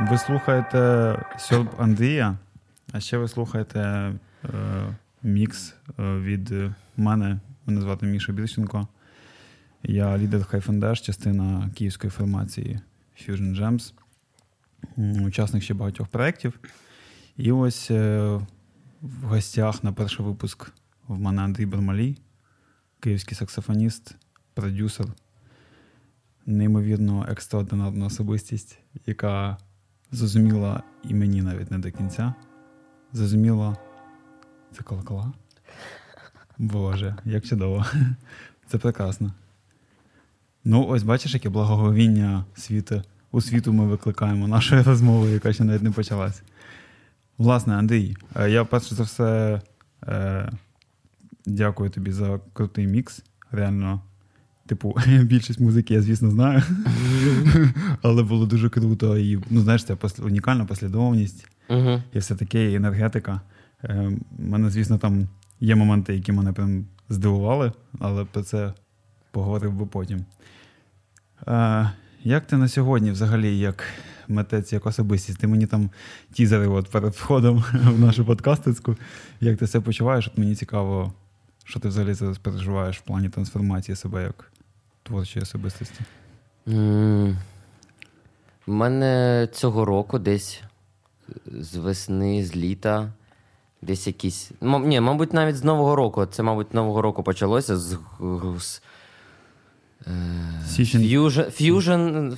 Ви слухаєте Сьорб Андрія, а ще ви слухаєте е, мікс е, від мене. Мене звати Міша Бірченко. Я лідер Хайфендеш, частина київської формації Fusion Gems, учасник ще багатьох проєктів. І ось е, в гостях на перший випуск в мене Андрій Бармалій, київський саксофоніст, продюсер, неймовірно екстраординарна особистість, яка зрозуміла і мені навіть не до кінця. Зрозуміла. Це колокола? Боже, як чудово. Це прекрасно. Ну, ось бачиш, яке благоговіння світу. У світу ми викликаємо нашою розмовою, яка ще навіть не почалась. Власне, Андрій, е, я перше за все е, дякую тобі за крутий мікс. Реально, типу, більшість музики я, звісно, знаю. Але було дуже круто. І, ну, знаєш, це унікальна послідовність і все таке, і енергетика. Е, мене, звісно, там є моменти, які мене прям здивували, але про це поговорив би потім. Е, як ти на сьогодні, взагалі, як митець, як особистість? Ти мені там тізери от перед входом в нашу подкастицьку. Як ти себе почуваєш? От Мені цікаво, що ти взагалі зараз переживаєш в плані трансформації себе як творчої особистості? У мене цього року десь з весни, з літа, десь якісь. Ні, мабуть, навіть з Нового року. Це, мабуть, Нового року почалося з. з Ф'южн Fusion,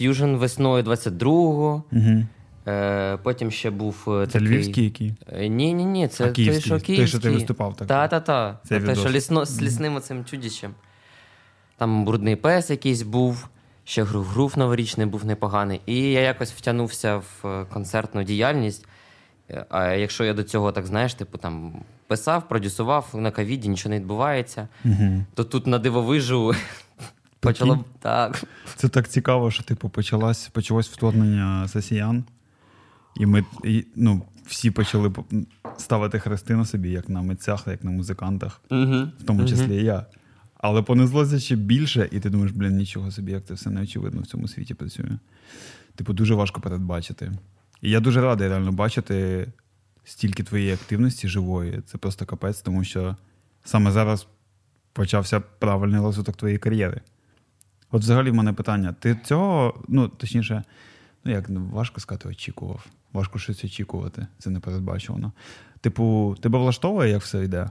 Fusion весною 22-го. Угу. Е, Потім ще був. Це такий... львівський який? Ні, ні, ні, це а той, що київський. Той, що ти виступав так. Та-та-та. Це те, що лісно, з лісним оцим чудіщем. Там брудний пес якийсь був, ще грув, грув новорічний був непоганий. І я якось втягнувся в е, концертну діяльність. А якщо я до цього, так знаєш, типу там писав, продюсував на ковіді, нічого не відбувається, угу. то тут на дивовижу почало так. Це так цікаво, що типу почалось, почалось вторгнення росіян, і ми і, ну, всі почали ставити хрести на собі, як на митцях, як на музикантах, угу. в тому числі і я. Але понеслося ще більше, і ти думаєш, блін, нічого собі, як це все неочевидно в цьому світі працює. Типу, дуже важко передбачити. І я дуже радий реально бачити стільки твоєї активності живої. Це просто капець, тому що саме зараз почався правильний розвиток твоєї кар'єри. От взагалі в мене питання: ти цього, ну, точніше, ну як важко сказати, очікував. Важко щось очікувати, це не передбачувано. Типу, тебе влаштовує, як все йде?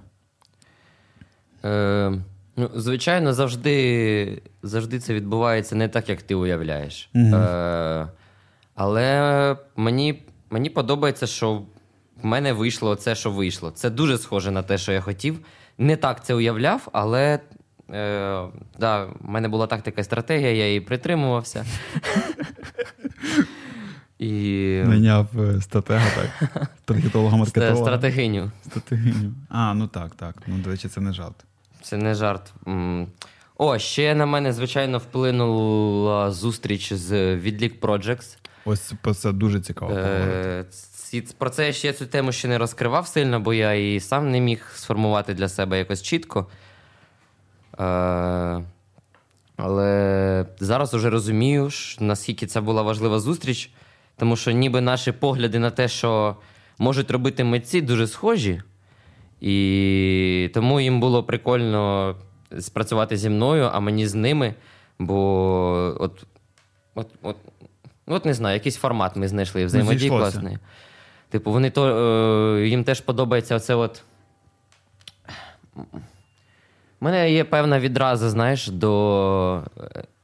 Е, ну, Звичайно, завжди завжди це відбувається не так, як ти уявляєш. Угу. Е, Але мені мені подобається, що в мене вийшло це, що вийшло. Це дуже схоже на те, що я хотів. Не так це уявляв, але е, да, в мене була тактика і стратегія, я її притримувався. І... Наняв е, стратега, так? таргетолога маркетолога Стратегиню. Стратегиню. А, ну так, так. Ну, до речі, це не жарт. Це не жарт. О, ще на мене, звичайно, вплинула зустріч з Відлік Projects. Ось про це дуже цікаво. Е, Про це я ще цю тему ще не розкривав сильно, бо я і сам не міг сформувати для себе якось чітко. Е, але зараз уже розумію, наскільки це була важлива зустріч, тому що ніби наші погляди на те, що можуть робити митці, дуже схожі. І тому їм було прикольно спрацювати зі мною, а мені з ними. Бо от, от, от, от не знаю, якийсь формат ми знайшли взаємодії класний. Типу, вони то, е, їм теж подобається оце от. У мене є певна відраза, знаєш, до.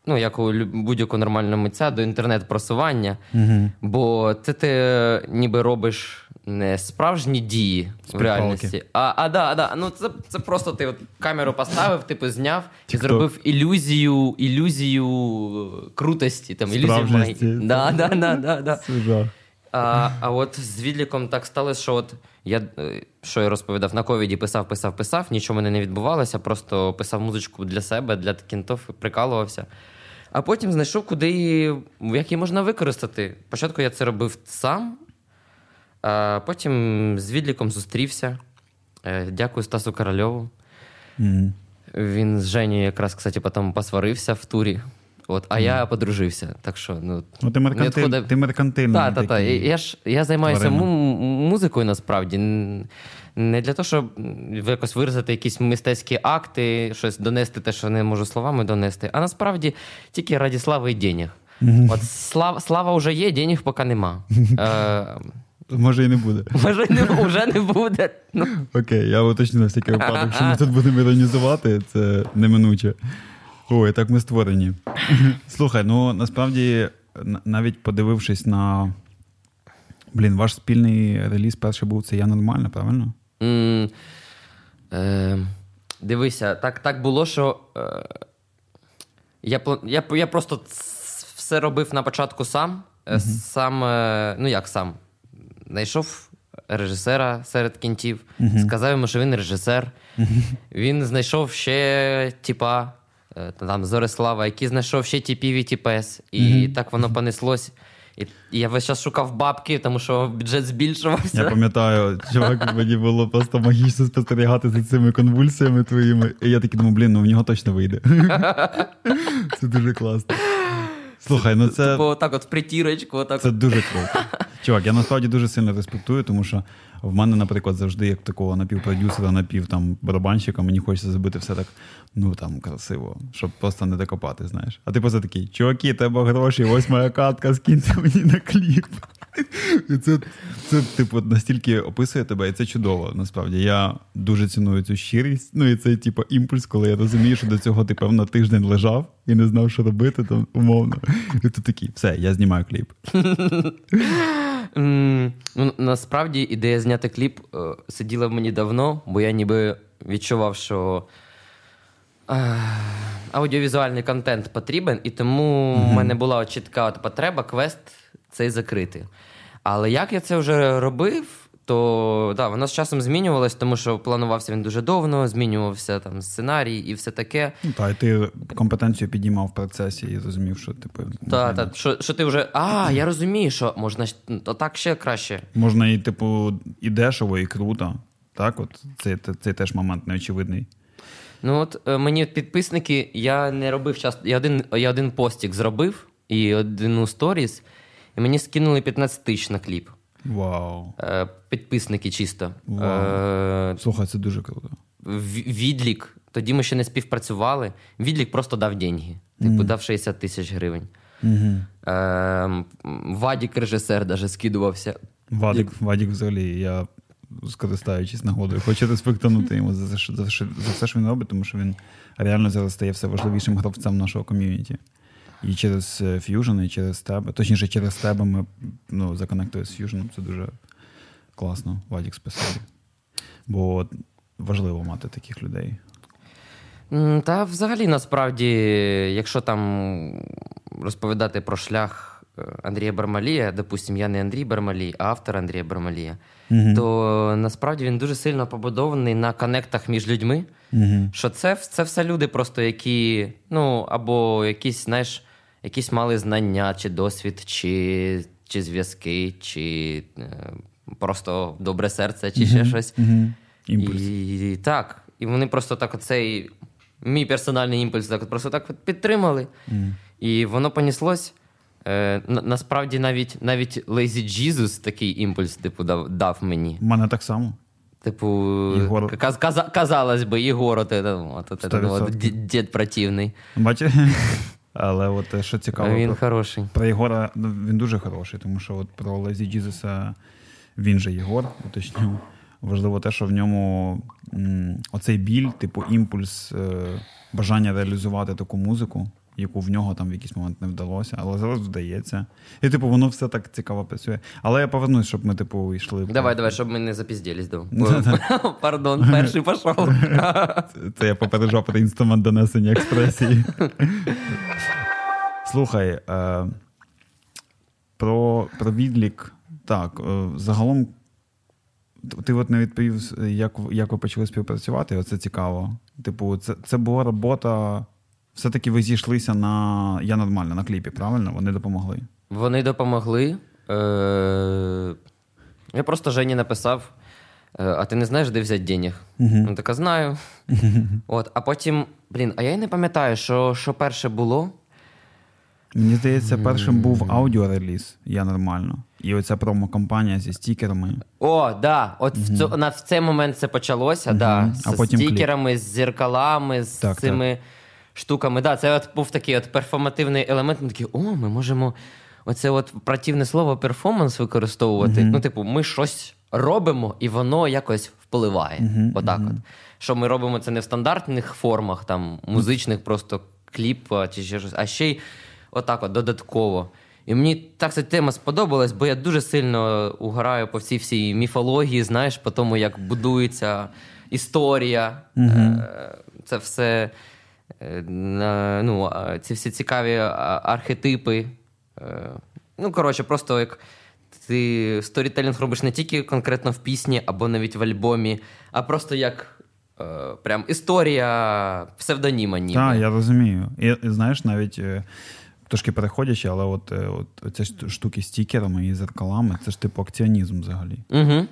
Ну, як у будь-якого нормального митця, до інтернет-просування. Угу. Бо ти, ти ніби робиш не справжні дії в реальності. А а, да, да, ну це це просто ти от камеру поставив, типу зняв і зробив ілюзію ілюзію крутості. там, ілюзію. Да, да, да, да, да. А а от з відліком так сталося, що от я що я розповідав на ковіді, писав, писав, писав, нічого мене не відбувалося, просто писав музичку для себе, для кінтов, прикалувався. А потім знайшов, куди як її можна використати. Спочатку я це робив сам. А Потім з відліком зустрівся. Е, дякую Стасу Корольову. Мгм. Він з Женєю якраз, кстати, потім посварився в турі. От, а я подружився. Так що, ну, Ну, ти, меркантиль, Ніоткуда- ти меркантильний. Так, так, так. Я ж я займаюся му- музикою насправді. Не для того, щоб якось виразити якісь мистецькі акти, щось донести те, що не можу словами донести, а насправді тільки раді слави і денег. От слава, слава вже є, денег поки нема. Е, Може і не буде. Може, не, вже не буде. Ну, Окей, я уточню на всякий випадок, що ми тут будемо іронізувати, це неминуче. Ой, так ми створені. Слухай, ну насправді, навіть подивившись на. Блін, ваш спільний реліз перший був це я нормально, правильно? М, е, дивися, так, так було, що е, я, я, я просто все робив на початку сам. Е, Сам, е, ну як сам, знайшов режисера серед кінтів, сказав йому, що він режисер. Він знайшов ще типа. Там Зорислава, який знайшов ще тіпів і тіпес. І так воно понеслось. І я весь час шукав бабки, тому що бюджет збільшувався. Я пам'ятаю, чувак, мені було просто магічно спостерігати за цими конвульсіями твоїми. І я такий думаю, блін, ну в нього точно вийде. Це дуже класно. Слухай, ну це. Типу, отак от в притірочку, отак Це дуже круто. Чувак, я насправді дуже сильно респектую, тому що в мене, наприклад, завжди як такого напівпродюсера, напів там барабанщика, мені хочеться зробити все так, ну там красиво, щоб просто не докопати, знаєш. А ти просто такий, чуваки, тебе гроші, ось моя катка, скиньте мені на кліп. І це, це, типу, настільки описує тебе, і це чудово. Насправді я дуже ціную цю щирість. Ну і це, типу, імпульс, коли я розумію, що до цього ти певно тиждень лежав і не знав, що робити, там умовно. І ти такий, все, я знімаю кліп. Ну, насправді ідея зняти кліп е, сиділа в мені давно, бо я ніби відчував, що е, аудіовізуальний контент потрібен, і тому в мене була чітка от потреба квест цей закрити. Але як я це вже робив, то да, воно з часом змінювалось, тому що планувався він дуже давно, змінювався там сценарій і все таке. Ну, та, і ти компетенцію підіймав в процесі і зрозумів, що типу, Та, та, що, що ти вже. А, я розумію, що можна то так ще краще. можна і, типу, і дешево, і круто. Так, от цей, цей теж момент неочевидний. Ну от е, мені підписники, я не робив часто. Я один, я один постік зробив і одну сторіс, і мені скинули 15 тисяч на кліп. Вау. Е, підписники чисто. Вау. Е, Слухай, це дуже круто. відлік. Тоді ми ще не співпрацювали. Відлік просто дав деньги. Типу, дав 60 тисяч гривень. Е, Вадік, режисер, даже скидувався. Вадик, Вадик взагалі, я скористаючись нагодою, хочу респектанути йому за, за, за, за все, що він робить, тому що він реально зараз стає все важливішим гравцем нашого ком'юніті. І через Fusion, і через тебе. Точніше, через тебе ми ну, законектує з Fusion. Це дуже класно. Вадік, спасибі. Бо важливо мати таких людей. Та взагалі, насправді, якщо там розповідати про шлях е, Андрія Бармалія, допустим, я не Андрій Бармалій, а автор Андрія Бармалія, Мгм. то насправді він дуже сильно побудований на коннектах між людьми. Угу. Що це, це все люди, просто які, ну, або якісь, знаєш, якісь мали знання, чи досвід, чи, чи зв'язки, чи е, просто добре серце, чи ще щось. Угу. Імпульс. І, так. І вони просто так оцей мій персональний імпульс так просто так підтримали. Мгм. І воно поніслось. Е, на, насправді навіть навіть Lazy Jesus такий імпульс, типу, дав, дав мені. У мене так само. Типу, Єгор- каз, каза, казалось би, Єгор, от, это, от, от, от, 100%. дід противний. Бачиш? Але от е, що цікаво, Він про- хороший. Про Єгора ну, він дуже хороший, тому що от про Лезі Джізеса він же Єгор, уточню. Важливо те, що в ньому м, оцей біль, типу імпульс, е, бажання реалізувати таку музику, яку в нього там в якийсь момент не вдалося, але зараз вдається. І, типу, воно все так цікаво працює. Але я повернусь, щоб ми, типу, йшли. Давай, давай, щоб ми не запізділись. до. Пардон, перший пішов. Це- Це я попереджав про інструмент донесення експресії. Слухай, е, про, про відлік. Так, е, загалом, ти от не відповів, як, як ви почали співпрацювати, оце цікаво. Типу, це, це була робота. Все-таки ви зійшлися на я нормально на кліпі, правильно? Вони допомогли. Вони допомогли. Е, Я просто Жені написав. Е, а ти не знаєш, де взяти денег? Ну, така знаю. От, а потім, блін, а я й не пам'ятаю, що, що перше було. Мені здається, першим був аудіореліз, я нормально. І оця промо-кампанія зі стікерами. О, да. От в, цю, на, в цей момент це почалося, да. А З потім кліп. з зеркалами, з Так, цими штуками. Да, це от був такий от перформативний елемент. Ми такі, о, ми можемо оце от противне слово перформанс використовувати. Ну, типу, ми щось робимо, і воно якось впливає. Отак от. Що ми робимо це не в стандартних формах, там, музичних, просто кліп чи ще щось, а ще й отак от додатково. І мені так ця тема сподобалась, бо я дуже сильно угораю по всій всій міфології, знаєш, по тому, як будується історія. Е, Це все ну, ці всі цікаві архетипи. Е, Ну, коротше, просто як ти сторітелінг робиш не тільки конкретно в пісні або навіть в альбомі, а просто як е, прям історія псевдоніма ніби. Так, я розумію. І, і знаєш, навіть е, трошки переходячи, але от, е, от ці штуки з стікерами і зеркалами, це ж типу акціонізм взагалі. Угу.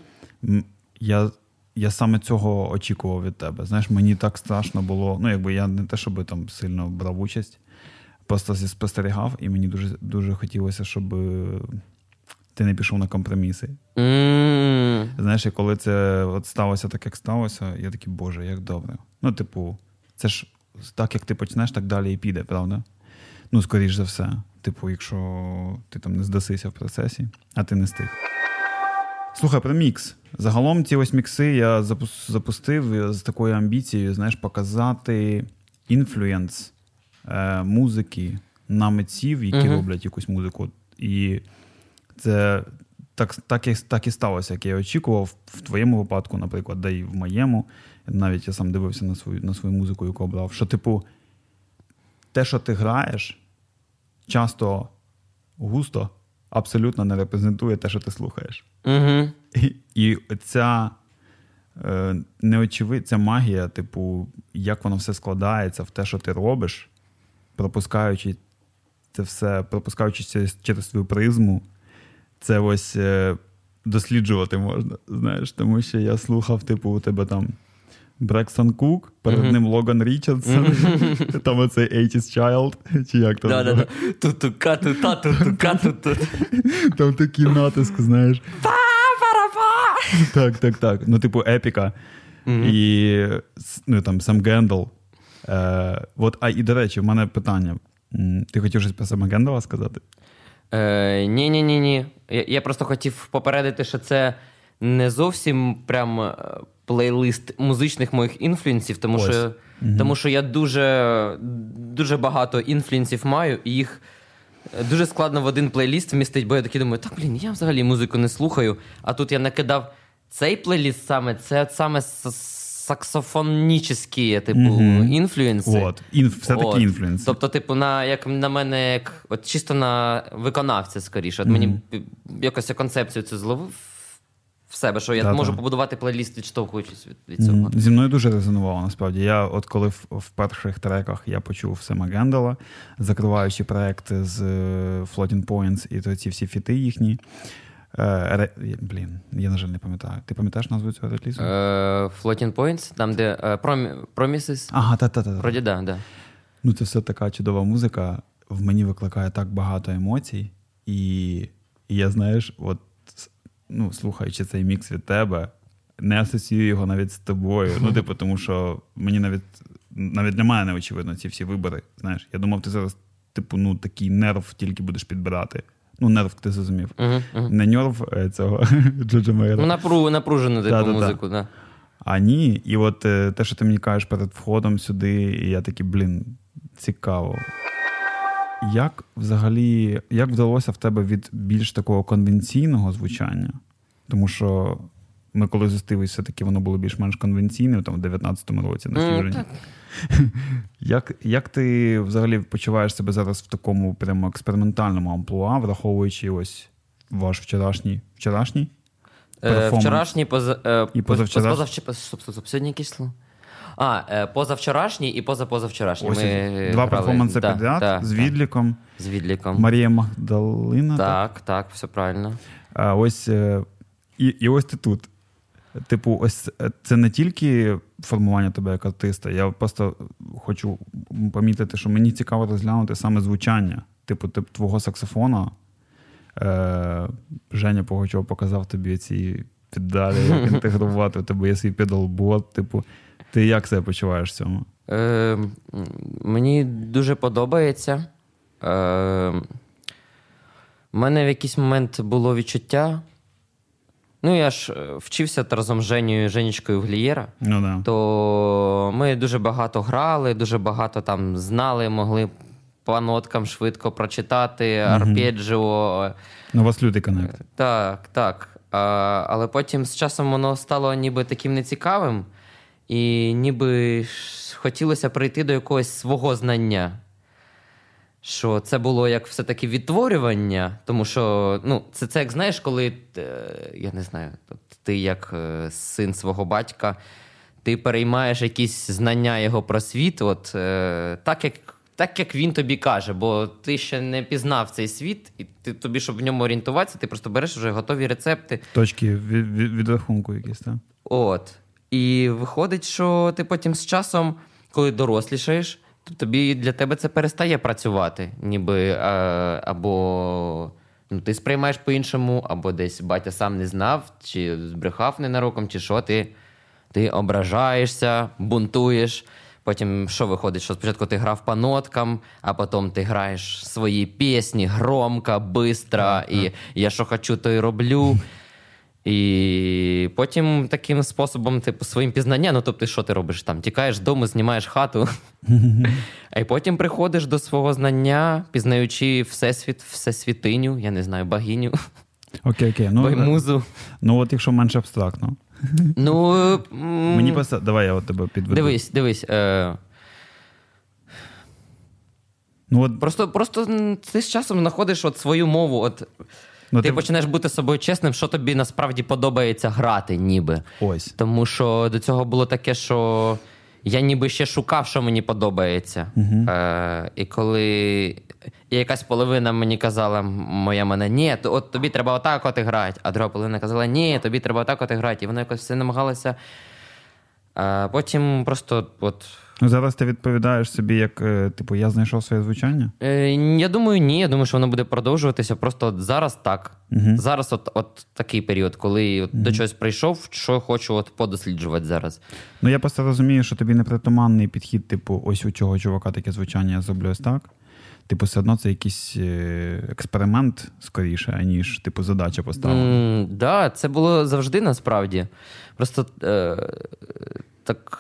Я, я саме цього очікував від тебе. Знаєш, мені так страшно було. Ну, якби я не те, щоб там сильно брав участь, просто спостерігав, і мені дуже, дуже хотілося, щоб е, ти не пішов на компроміси. м Знаєш, і коли це от сталося так, як сталося, я такий, боже, як добре. Ну, типу, це ж так, як ти почнеш, так далі і піде, правда? Ну, скоріш за все. Типу, якщо ти там не здасися в процесі, а ти не стиг. Слухай, про мікс. Загалом ці ось мікси я запустив з такою амбіцією, знаєш, показати інфлюенс е, музики на митців, які Мгм. роблять якусь музику. І це так, так, і, так і сталося, як я очікував в твоєму випадку, наприклад, да і в моєму. Навіть я сам дивився на свою, на свою музику, яку обрав. Що, типу, те, що ти граєш, часто густо абсолютно не репрезентує те, що ти слухаєш. Угу. І, і ця е, неочевидь, магія, типу, як воно все складається в те, що ти робиш, пропускаючи це все, пропускаючи через, через свою призму, це ось е, досліджувати можна. Знаєш, тому що я слухав, типу, у тебе там. Брексон Кук, перед Мгм. ним Логан Річардсон, там оцей 80's Child, чи як там. Да, да, да. Ту-ту-ка, ту-та, ту-ту-ка, ту-ту. Там такий натиск, знаєш. Так, так, так. Ну, типу, епіка. І ну, там сам Handle. Е, от, а і до речі, в мене питання. Ти хотів щось про саме Гендла сказати? Е, ні, ні, ні, ні. Я, я просто хотів попередити, що це не зовсім прям е, плейлист музичних моїх інфлюенсів, тому Ось. що, тому що я дуже, дуже багато інфлюенсів маю, і їх е, дуже складно в один плейліст вмістити, бо я такий думаю, так, блін, я взагалі музику не слухаю. А тут я накидав цей плейліст саме, це саме саксофонічні, типу, інфлюенси. От, інф, все-таки От. інфлюенс. Тобто, типу, на як на мене, як от чисто на виконавця, скоріше. От мені якось я концепцію цю зловив в себе, що я Та-та. можу побудувати плейліст, відштовхуючись від, від цього. Зі мною дуже резонувало насправді. Я, от коли в, в перших треках я почув Сема Гендала, закриваючи проекти з е, Floating Points і то ці всі фіти їхні. Е, ре- блін, я, на жаль, не пам'ятаю. Ти пам'ятаєш назву цього релізу? Е, Floating Points, там, де е, Promises, Ага, та-та-та. вроді, да, да. Ну, це все така чудова музика. В мені викликає так багато емоцій, і, і я, знаєш, от ну, слухаючи цей мікс від тебе, не асоціюю його навіть з тобою. Ну, типу, тому що мені навіть навіть для мене не очевидно ці всі вибори. Знаєш, я думав, ти зараз, типу, ну такий нерв тільки будеш підбирати. Ну, нерв, ти зрозумів. Не нерв е, цього Джоджа Мейера. Ну, напру, напружену типу Да-да-да. музику, да. А ні, і от е, те, що ти мені кажеш перед входом сюди, і я такий, блін, цікаво. Як взагалі, як вдалося в тебе від більш такого конвенційного звучання? Тому що ми коли зустрілися, все-таки воно було більш-менш конвенційне, там в 19-му році на Ну, фьюжені. так. Як, як ти взагалі почуваєш себе зараз в такому прямо експериментальному амплуа, враховуючи ось ваш вчорашній вчорашній? Е, вчорашній, поза, е, І позавчораш- позавчор- стоп, стоп, стоп, сьогодні яке число? А, е, позавчорашній і позапозавчорашній. Ось Ми е, два перформанси Да, підряд да, з відліком. З відліком. Марія Магдалина. так? Так, так, все правильно. А ось, е, і, і ось ти тут. типу, ось це не тільки формування тебе як артиста. Я просто хочу помітити, що мені цікаво розглянути саме звучання. Типу, тип твого саксофона. Е, Женя Погачов показав тобі ці піддалі, як інтегрувати. У тебе є свій педалбот. Типу, ти як себе почуваєш в цьому? Е, Мені дуже подобається. Е, У мене в якийсь момент було відчуття. Ну, я ж е, вчився разом з Женєю Женічкою Глієра, ну, да. то ми дуже багато грали, дуже багато там знали, могли по ноткам швидко прочитати, арпеджіо. Ну, у вас лютий connect. Так, так. А, Але потім з часом воно стало ніби таким нецікавим, і ніби хотілося прийти до якогось свого знання. Що це було як все-таки відтворювання, тому що ну, це це як знаєш, коли е, я не знаю, ти як е, син свого батька, ти переймаєш якісь знання його про світ, от е, так як так, як він тобі каже, бо ти ще не пізнав цей світ, і ти тобі, щоб в ньому орієнтуватися, ти просто береш вже готові рецепти. Точки від, від, відрахунку якісь, так? От. І виходить, що ти потім з часом, коли дорослішаєш, то тобі для тебе це перестає працювати, ніби а, або ну, ти сприймаєш по-іншому, або десь батя сам не знав, чи збрехав ненароком, чи що ти, ти ображаєшся, бунтуєш. Потім що виходить? Що спочатку ти грав по ноткам, а потім ти граєш свої пісні громко, бистро, і я що хочу, то й роблю. І потім таким способом, типу, своїм пізнанням, ну тобто, що ти робиш там? Тікаєш дому, знімаєш хату, а потім приходиш до свого знання, пізнаючи всесвіт, всесвітиню, я не знаю, богиню. Окей, окей. Ну, Баймузу. Ну, от якщо менше абстрактно. Ну, Мені просто. Давай я от тебе підведу. Дивись, дивись. Е... Ну, от... Просто просто ти з часом знаходиш от свою мову. От Ну, Ти, ти почнеш бути собою чесним, що тобі насправді подобається грати, ніби. Ось. Тому що до цього було таке, що я ніби ще шукав, що мені подобається. Угу. Е, І коли і якась половина мені казала, моя мене, ні, то от тобі треба отак от грати, а друга половина казала, ні, тобі треба отак от грати. І вона якось все намагалася. А Потім просто от. Ну, зараз ти відповідаєш собі, як е, типу, я знайшов своє звучання? Е, Я думаю, ні. Я думаю, що воно буде продовжуватися. Просто от зараз так. Угу. Зараз от от такий період, коли угу. до чогось прийшов, що хочу от подосліджувати зараз. Ну я просто розумію, що тобі не притаманний підхід, типу, ось у цього чувака таке звучання я зроблю ось так. Типу, все одно це якийсь е, експеримент скоріше, аніж типу задача поставлена. Так, mm, да, це було завжди насправді. Просто е, так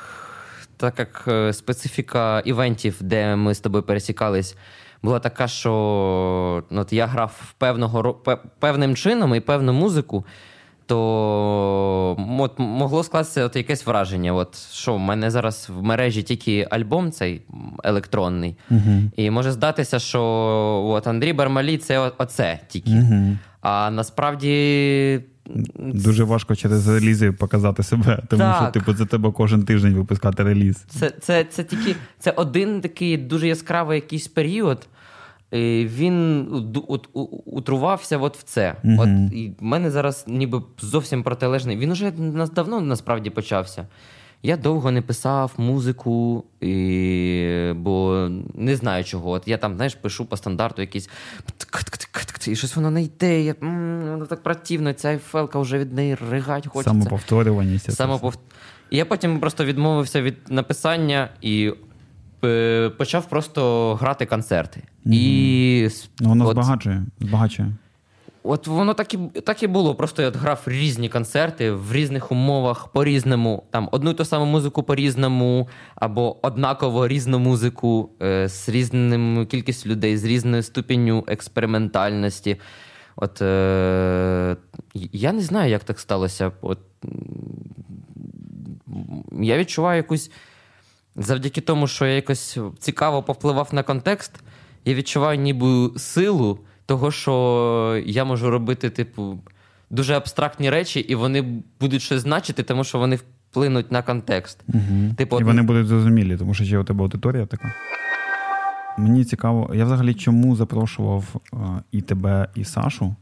так як е, специфіка івентів, де ми з тобою пересікались, була така, що ну, от я грав певного певним чином і певну музику, то от, могло скластися от якесь враження. От що в мене зараз в мережі тільки альбом цей електронний, uh і може здатися, що от Андрій Бармалі це оце тільки. uh А насправді Дуже важко через релізи показати себе, тому так. що типу за тебе кожен тиждень випускати реліз. Це це, це тільки це один такий дуже яскравий якийсь період. Він от, утрувався от в це. Mm-hmm. От і в мене зараз ніби зовсім протилежний. Він уже давно насправді почався. Я довго не писав музику, і... бо не знаю чого. От Я там, знаєш, пишу по стандарту якісь і щось воно не йде. Я... Воно так противно, ця фелка вже від неї ригать хочеться. Самоповторюваність. Самопов... І я потім просто відмовився від написання і е, почав просто грати концерти. Mm-hmm. І... Ну, Воно от... збагачує. збагачує. От воно так і так і було. Просто я грав різні концерти в різних умовах по-різному. Там одну і ту саму музику по-різному, або однаково різну музику е, з різним кількістю людей, з різною ступенню експериментальності. От е, я не знаю, як так сталося. От, Я відчуваю якусь завдяки тому, що я якось цікаво повпливав на контекст, я відчуваю ніби силу того, що я можу робити, типу, дуже абстрактні речі, і вони будуть щось значити, тому що вони вплинуть на контекст. Угу. Типу, І вони будуть зрозумілі, тому що ще у тебе аудиторія така. Мені цікаво, я взагалі чому запрошував е, і тебе, і Сашу,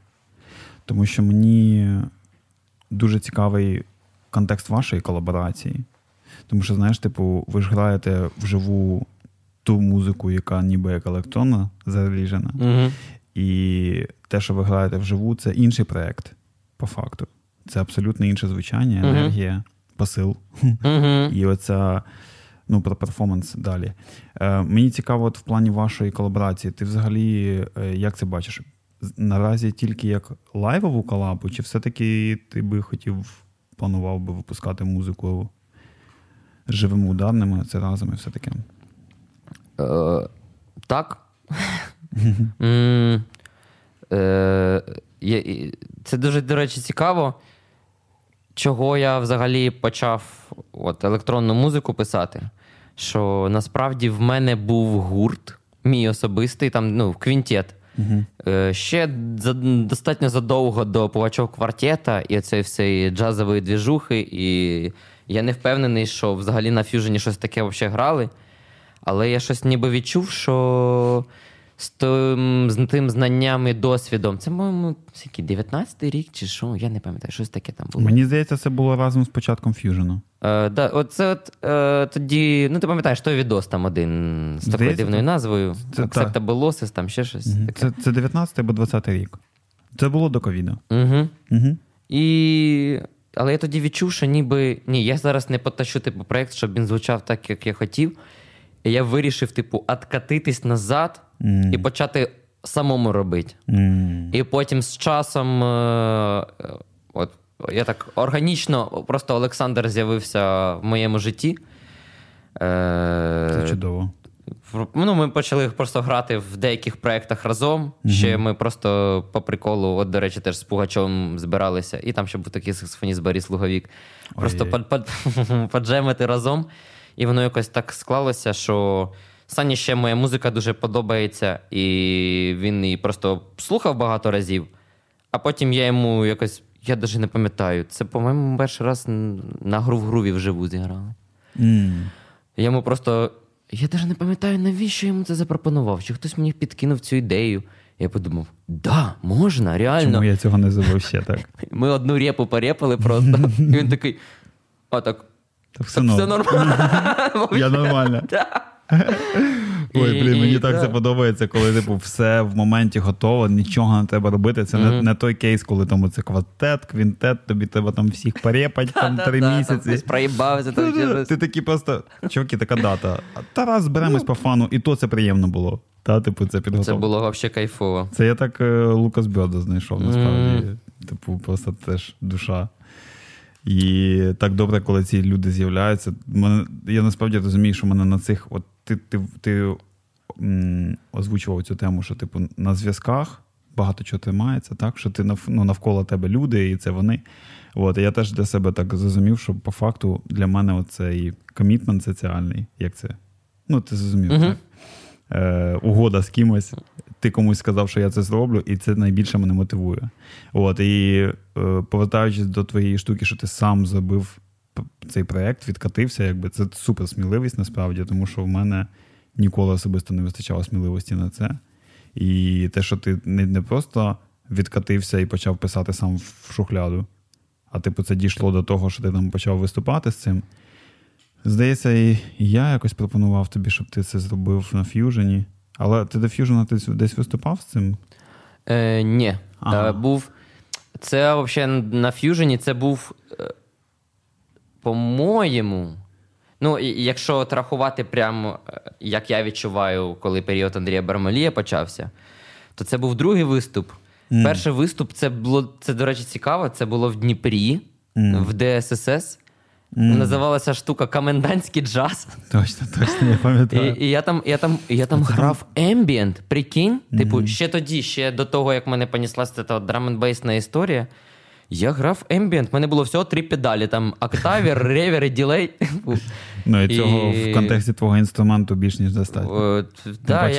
тому що мені дуже цікавий контекст вашої колаборації. Тому що, знаєш, типу, ви ж граєте вживу ту музику, яка ніби як електронна заріжена. Угу. І те, що ви граєте вживу, це інший проєкт, по факту. Це абсолютно інше звучання, енергія, посил. Угу. І оця ну, про перформанс далі. Е, мені цікаво, от в плані вашої колаборації, ти взагалі е, як це бачиш? Наразі тільки як лайвову колабу, чи все-таки ти би хотів, планував би випускати музику живими ударними, це разом і все таке? Е, так. Е, Це дуже, до речі, цікаво. Чого я взагалі почав от, електронну музику писати. Що насправді в мене був гурт, мій особистий, там, ну, квінтет. Е, Ще за, достатньо задовго до Пугачов квартета і цієї всієї джазової двіжухи. І я не впевнений, що взагалі на фюжені щось таке взагалі грали. Але я щось ніби відчув, що з тим, з тим знанням і досвідом. Це, моєму скільки, 19-й рік чи що? Я не пам'ятаю, щось таке там було. Мені здається, це було разом з початком ф'южену. Е, да, оце от, е, тоді, ну ти пам'ятаєш, той відос там один з такою дивною назвою. Це Losses, там ще щось Мгм. таке. Це, це 19 або 20 рік. Це було до ковіду. Угу. Угу. І... Але я тоді відчув, що ніби ні, я зараз не потащу типу, проєкт, щоб він звучав так, як я хотів. І я вирішив, типу, откатитись назад і почати самому робити. І потім з часом, е, е, от я так органічно, просто Олександр з'явився в моєму житті. Е, Це чудово. Ну, ми почали просто грати в деяких проєктах разом. Ще ми просто по приколу, от, до речі, теж з Пугачовим збиралися. І там ще був такий саксофоніст Борис Луговік. Просто поджемити разом. І воно якось так склалося, що Сані ще моя музика дуже подобається, і він її просто слухав багато разів. А потім я йому якось, я навіть не пам'ятаю. Це, по-моєму, перший раз на гру в груві вживу зіграли. М. Я йому просто. Я навіть не пам'ятаю, навіщо йому це запропонував. Чи хтось мені підкинув цю ідею. Я подумав: да, можна, реально. Чому я цього не зробив ще так? Ми одну репу порепали просто. І він такий. А так. Та все, Все нормально. Я нормально. Ой, блін, мені так це подобається, коли типу все в моменті готово, нічого не треба робити. Це не, не той кейс, коли там оце квартет, квінтет, тобі треба там всіх порепати там три місяці. Ти такий просто, чуваки, така дата. А Тарас, зберемось по фану, і то це приємно було. Та, типу, це Це було взагалі кайфово. Це я так е, Лукас Бьода знайшов, насправді. Типу, просто теж душа. І так добре, коли ці люди з'являються. Мене, я насправді розумію, що мене на цих. От ти, ти, ти м, озвучував цю тему, що типу на зв'язках багато чого тримається, так? Що ти ну, навколо тебе люди, і це вони. От, і я теж для себе так зрозумів, що по факту для мене оцей комітмент соціальний, як це? Ну, ти зрозумів, Мгм. так? Е, угода з кимось, ти комусь сказав, що я це зроблю, і це найбільше мене мотивує. От, і е, повертаючись до твоєї штуки, що ти сам зробив цей проект, відкатився, якби це супер сміливість насправді, тому що в мене ніколи особисто не вистачало сміливості на це. І те, що ти не, не просто відкатився і почав писати сам в шухляду, а типу це дійшло до того, що ти там почав виступати з цим. Здається, і я якось пропонував тобі, щоб ти це зробив на ф'южені. Але ти до ф'южена ти десь виступав з цим? Е, ні. Ага. Е, був. Це взагалі на ф'южені це був. По-моєму. Ну, і- якщо от рахувати прямо, е, як я відчуваю, коли період Андрія Бармалія почався, то це був другий виступ. Мгм. Перший виступ це було, це, до речі, цікаво. Це було в Дніпрі, Мгм. в ДССС. Мгм. Називалася штука Комендантський джаз. Точно, точно, я пам'ятаю. і я там, я там, я там грав ембієнт, прикинь. Типу, ще тоді, ще до того, як мене понеслася ця драм-н-бейсна історія. Я грав ембієнт. У мене було всього три педалі: там октавір, ревер і ділей. Ну і цього в контексті твого інструменту більш ніж достатньо.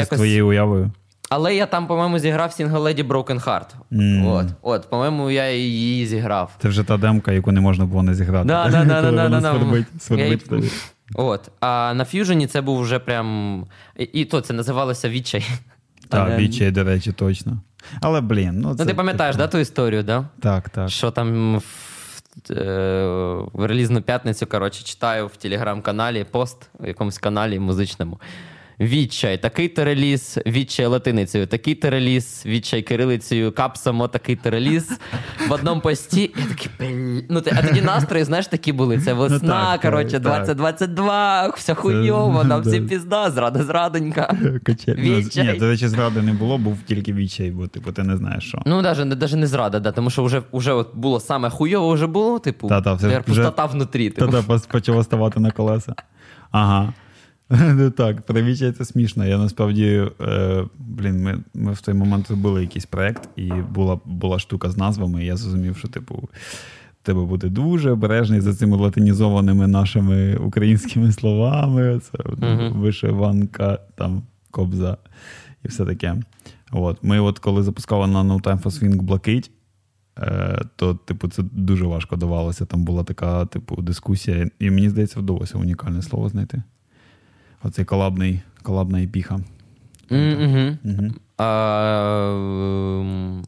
З твоєю уявою. Але я там, по-моєму, зіграв Single Lady Broken Heart. Мгм. От, от, по-моєму, я її зіграв. Це вже та демка, яку не можна було не зіграти. Да, да, да, да, да, да. свербить, Я свербить її- От. А на ф'южені це був вже прям. І, і то це називалося відчай. Так, відчай, до речі, точно. Але, блін, ну це... Ну, ти пам'ятаєш, так, да, ту історію, да? Так, так. Що там в е, в релізну п'ятницю коротше, читаю в телеграм-каналі пост в якомусь каналі музичному. Відчай, такий-то реліз, відчай латиницею, такий-то реліз, відчай кирилицею, капсамо, такий-то реліз. В одному пості. Я такий, ну, ти- а тоді настрої, знаєш, такі були. Це весна, Ну, коротше, 2022, все хуйово, нам да. всім пізда, зрада зрадонька. Відчай. Ні, до речі, зради не було, був тільки відчай, бо типу ти не знаєш що. Ну, навіть, не- навіть не зрада, да, тому що вже, вже от було саме хуйово, вже було, типу, тепер вже- пустота внутрі. Типу. Та-та, почало ставати на колеса. Ага. Ну так, перевічай це смішно. Я насправді, е, блін, ми, ми в той момент робили якийсь проєкт, і була, була штука з назвами, і я зрозумів, що, типу, треба бути дуже обережний за цими латинізованими нашими українськими словами. Це вишиванка, там, кобза і все таке. От. Ми, от коли запускали на No Time for Swing блакить, е, то, типу, це дуже важко давалося. Там була така, типу, дискусія, і мені здається, вдалося унікальне слово знайти. Оцей колабний, колабна епіха. Мгм. Угу. А, ем,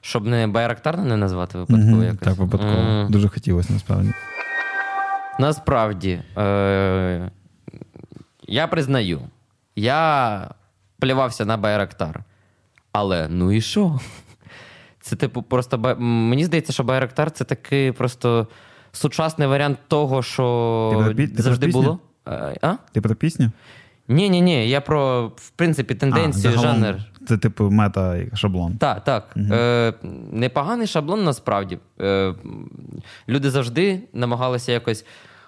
щоб не Байрактарна не назвати випадково Мгм, якось. Так, випадково. Дуже хотілося, насправді. Насправді, е- я признаю, я плювався на Байрактар. Але ну і що? Це, типу, просто Бай- мені здається, що Байрактар це такий просто сучасний варіант того, що ти завжди пісню? було. А? Ти про пісню? Ні, ні, ні. Я про, в принципі, тенденцію, А, загалом жанр. Це, типу, мета шаблон. Так, так. Мгм. Е, непоганий шаблон насправді. Е, люди завжди намагалися якось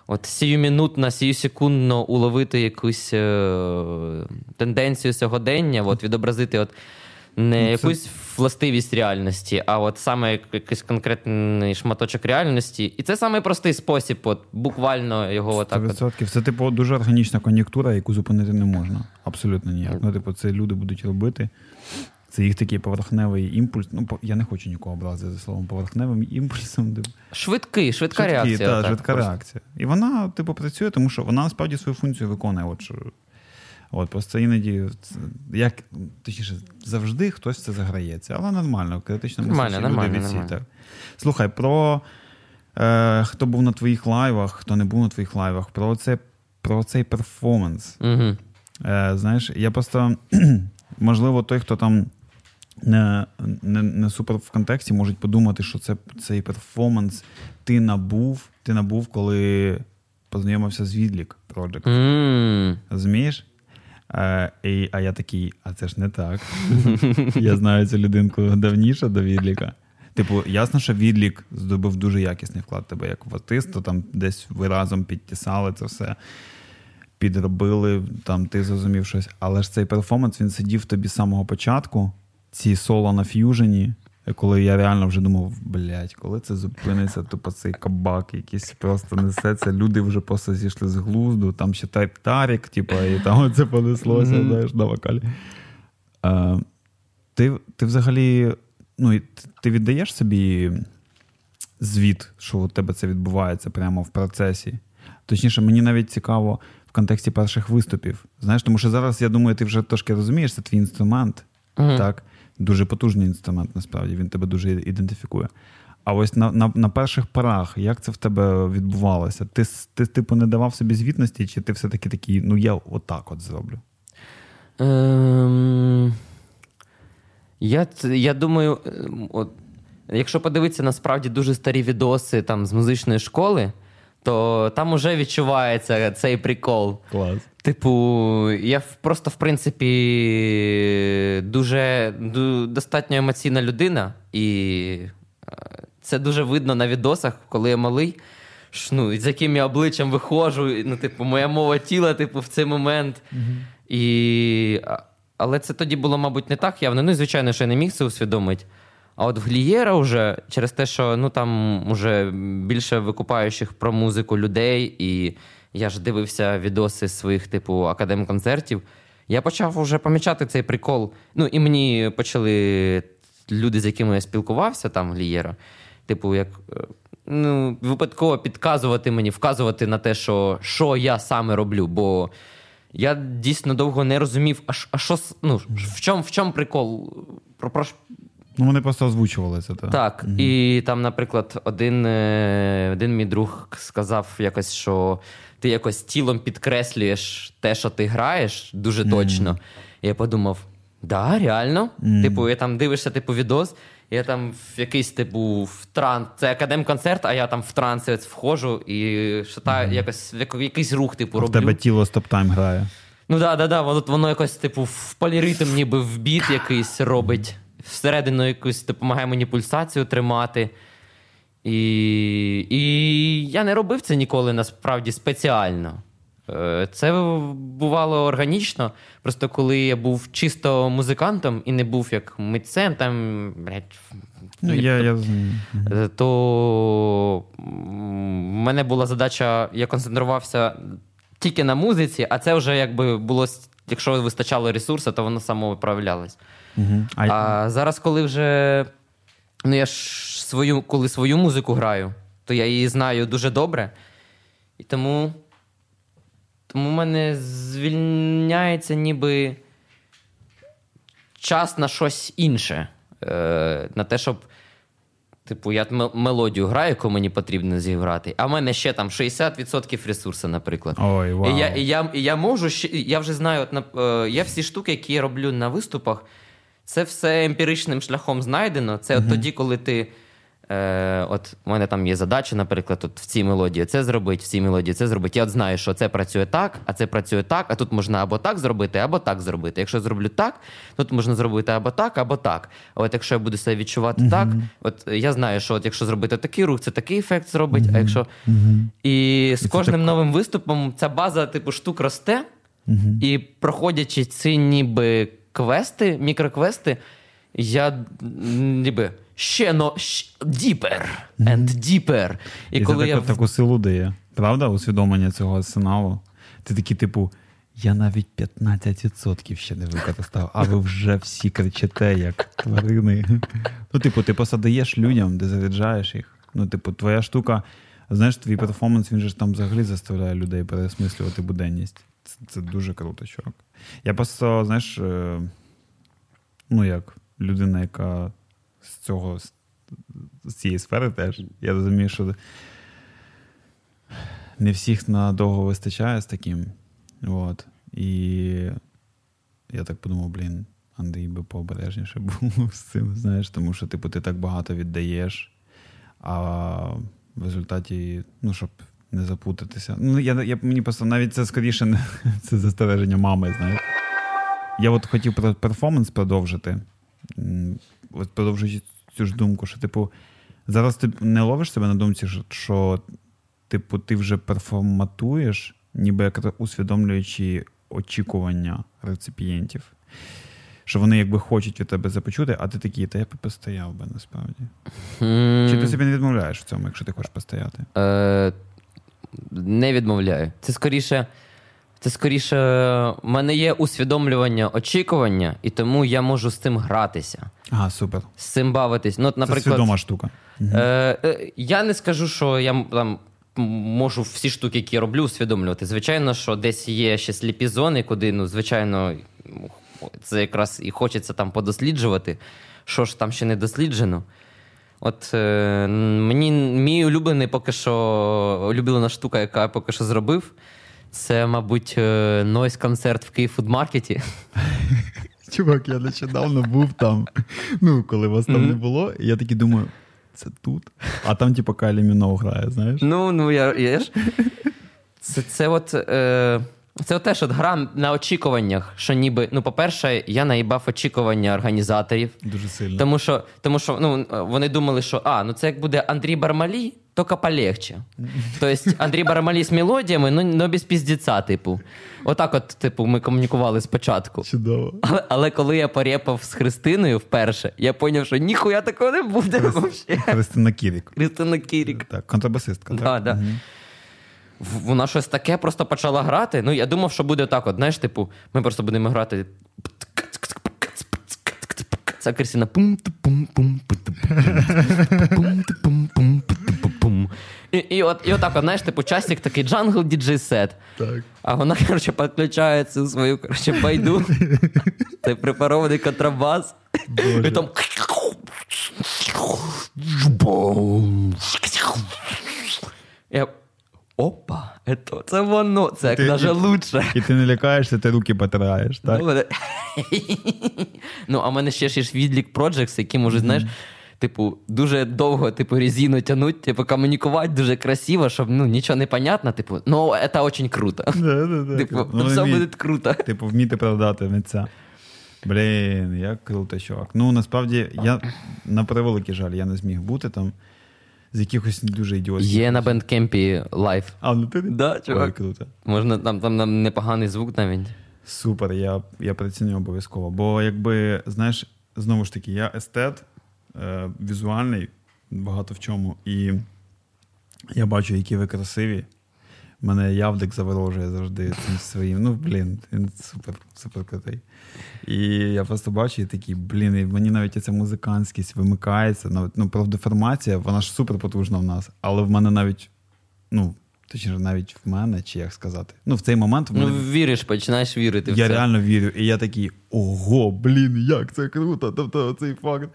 от сіюмінутно, сіюсекундно уловити якусь е, тенденцію сьогодення, от, відобразити от не Ну, це- якусь властивість реальності, а от саме якийсь конкретний шматочок реальності. І це самий простий спосіб, от, буквально його отак. От. 100%. Це, типу, дуже органічна кон'юнктура, яку зупинити не можна. Абсолютно ніяк. Ну, типу, це люди будуть робити. Це їх такий поверхневий імпульс. Ну, я не хочу нікого образити за словом поверхневим імпульсом. Типу, Швидкий, швидка Швидкі, реакція. та, отак швидка просто. реакція. І вона, типу, працює, тому що вона насправді свою функцію виконує. От, що, от, просто іноді, як, точніше, завжди хтось це заграється, але нормально, критично Нормально, нормально, люди нормально. так. Слухай, про е, хто був на твоїх лайвах, хто не був на твоїх лайвах, про, це, про цей перформанс. Мгм. Е, знаєш, я просто, можливо, той, хто там не, не, не супер в контексті, можуть подумати, що це цей перформанс ти набув, ти набув, коли познайомився з Відлік Project. М. Розумієш? І, а я такий, а це ж не так. я знаю цю людинку давніше до Відліка. Типу, ясно, що Відлік здобув дуже якісний вклад тебе як в артиста, там десь ви разом підтісали це все, підробили, там ти зрозумів щось. Але ж цей перформанс він сидів тобі з самого початку, ці соло на ф'южені. Коли я реально вже думав, блядь, коли це зупиниться, тупо цей кабак якийсь просто несеться, люди вже просто зійшли з глузду, там ще та- Тарік, типу, і там це понеслося, Мгм. знаєш, на вокалі. Е, ти, ти взагалі, ну, ти віддаєш собі звіт, що у тебе це відбувається прямо в процесі. Точніше, мені навіть цікаво в контексті перших виступів. Знаєш, тому що зараз, я думаю, ти вже трошки розумієш, це твій інструмент. Мгм. Так? Дуже потужний інструмент, насправді, він тебе дуже ідентифікує. А ось на, на, на перших порах, як це в тебе відбувалося? Ти, ти, типу, не давав собі звітності, чи ти все-таки такий, ну я отак от зроблю? Ем, я, я думаю, ем, от, якщо подивитися насправді дуже старі відоси там, з музичної школи, то там уже відчувається цей прикол. Клас. Типу, я просто, в принципі, дуже ду- достатньо емоційна людина, і е, це дуже видно на відосах, коли я малий. Ну, з яким я обличчям виходжу, ну, типу, моя мова тіла, типу, в цей момент. І... Але це тоді було, мабуть, не так явно. Ну, і, звичайно, що я не міг це усвідомити. А от в Глієра вже через те, що ну там уже більше викупаючих про музику людей, і я ж дивився відоси своїх, типу, академ-концертів. Я почав вже помічати цей прикол. Ну, і мені почали люди, з якими я спілкувався, там Глієра, типу, як е, ну, випадково підказувати мені, вказувати на те, що, що я саме роблю. Бо я дійсно довго не розумів, а, що ну, в чому в чому прикол? Про, про, Ну, вони просто озвучували це. Так, Так, Мгм. і там, наприклад, один, е, один мій друг сказав якось, що ти якось тілом підкреслюєш те, що ти граєш, дуже точно. І я подумав: да, реально. Мгм. Типу, я там дивишся, типу, відос, я там в якийсь, типу, в транс. Це академ-концерт, а я там в трансі ось входжу і шатаю якось в якийсь рух, типу, А в тебе тіло стоп-тайм грає. Ну да, да, да. Воно, воно якось, типу, в поліритм, ніби в біт якийсь робить. Всередину якусь допомагає мені пульсацію тримати. І, і я не робив це ніколи насправді спеціально. Е, Це бувало органічно. Просто коли я був чисто музикантом і не був як митцем, там, блядь, Ну, я, я... Мгм. Е, то в мене була задача, я концентрувався тільки на музиці, а це вже якби було, якщо вистачало ресурсу, то воно само виправлялось. А, А зараз, коли вже ну я ж свою, коли свою музику граю, то я її знаю дуже добре. І тому, тому в мене звільняється ніби час на щось інше. Е, на те, щоб. Типу, я мелодію граю, яку мені потрібно зіграти, а в мене ще там 60% ресурсу, наприклад. Ой, вау. І я, і я, і я можу ще, я вже знаю, от, е, я всі штуки, які я роблю на виступах, це все емпіричним шляхом знайдено. Це от тоді, коли ти. Е, от у мене там є задача, наприклад, от в цій мелодії це зробити, в цій мелодії це зробити. Я от знаю, що це працює так, а це працює так, а тут можна або так зробити, або так зробити. Якщо зроблю так, тут можна зробити або так, або так. А от якщо я буду себе відчувати так, от я знаю, що от якщо зробити такий рух, це такий ефект зробить. А якщо Мгм. і з кожним так- новим виступом ця база, типу, штук росте, і проходячи ці ніби квести, мікроквести, я ніби ще но deeper and deeper. І, І, коли це я таку, таку силу дає. Правда, усвідомлення цього арсеналу. Ти такий, типу, я навіть 15% ще не використав, а ви вже всі кричите, як тварини. Ну, типу, ти просто даєш людям, де заряджаєш їх. Ну, типу, твоя штука, знаєш, твій перформанс, він же ж там взагалі заставляє людей переосмислювати буденність. Це, це дуже круто, чувак. Я просто, знаєш, е, ну як людина, яка з цього з- цієї сфери теж, я розумію, що не всіх надовго вистачає з таким. От. І я так подумав, блін, Андрій би пообережніше був з цим, знаєш, тому що, типу, ти так багато віддаєш, а в результаті, ну, щоб не запутатися. Ну, я, я, мені просто навіть це скоріше не це застереження мами, знаєш. Я от хотів про перформанс продовжити. От продовжуючи цю ж думку, що, типу, зараз ти не ловиш себе на думці, що, що типу, ти вже перформатуєш, ніби як усвідомлюючи очікування реципієнтів. Що вони якби хочуть від тебе це почути, а ти такий, та я б постояв би насправді. М, Чи ти собі не відмовляєш в цьому, якщо ти хочеш постояти? Е, не відмовляю. Це скоріше. Це скоріше, в мене є усвідомлювання очікування, і тому я можу з цим гратися, Ага, супер. з цим бавитись. Ну, от, Це наприклад, свідома штука. Е, е, я не скажу, що я м- там м- можу всі штуки, які я роблю, усвідомлювати. Звичайно, що десь є ще сліпі зони, куди, ну, звичайно, це якраз і хочеться там подосліджувати, що ж там ще не досліджено. От е, мені мій улюблений поки що улюблена штука, яка я поки що зробив, це, мабуть, нойс концерт в Київ фудмаркеті. Чувак, я нещодавно був там. Ну, коли вас там не було, і я такий думаю, це тут. А там, типу, Кайлі Міноу грає, знаєш? Ну, ну я, я ж. Це, це от. Е, це теж от гра на очікуваннях, що ніби, ну, по-перше, я наїбав очікування організаторів. Дуже сильно. Тому що, тому що ну, вони думали, що а, ну це як буде Андрій Бармалі, тільки полегче. Тобто Андрій Бармалі з мелодіями, ну, ну без піздіця, типу. Отак, от, типу, ми комунікували спочатку. Чудово. Але, але коли я порепав з Христиною вперше, я зрозумів, що ніхуя такого не буде. Христина Кірік. Христина Кірік. Так, контрабасистка. Да, так? да. Мгм. Вона щось таке просто почала грати. Ну, я думав, що буде так. От, знаєш, типу, ми просто будемо грати. Це Кристина. І, і, от, і отак, от, знаєш, типу, часик такий jungle DJ set. Так. А вона, коротше, підключає цю свою коротше, байду. Цей препарований контрабас. Боже. І там Я... Опа, это, це воно, це як даже лучше. І ти не лякаєшся, ти руки потираєш, так? Ну, ну, а в мене ще ж є відлік Projects, які можуть, знаєш, типу, дуже довго типу, резину тянуть, типу, комунікувати дуже красиво, щоб ну, нічого не понятно, типу, ну, це дуже круто. Типу, Ну, все буде круто. Типу, вміти продати митця. Блін, як круто, чувак. Ну, насправді, я на превеликий жаль, я не зміг бути там з якихось дуже ідіотських. Є на бендкемпі live. А, ну ти? Да, Ой, круто. Можна там, там, там непоганий звук навіть. Супер, я, я приціню обов'язково. Бо якби, знаєш, знову ж таки, я естет, е, візуальний, багато в чому. І я бачу, які ви красиві. Мене явдик заворожує завжди цим своїм. Ну, блін, він супер, супер крутий. І я просто бачу і такий, блін, і мені навіть ця музикантськість вимикається. Навіть, ну, профдеформація, вона ж супер потужна в нас, але в мене навіть, ну, точніше, навіть в мене, чи як сказати. Ну, в цей момент в мене Ну, віриш, починаєш вірити в я це. реально вірю. І я такий, ого, блін, як це круто. Тобто цей факт.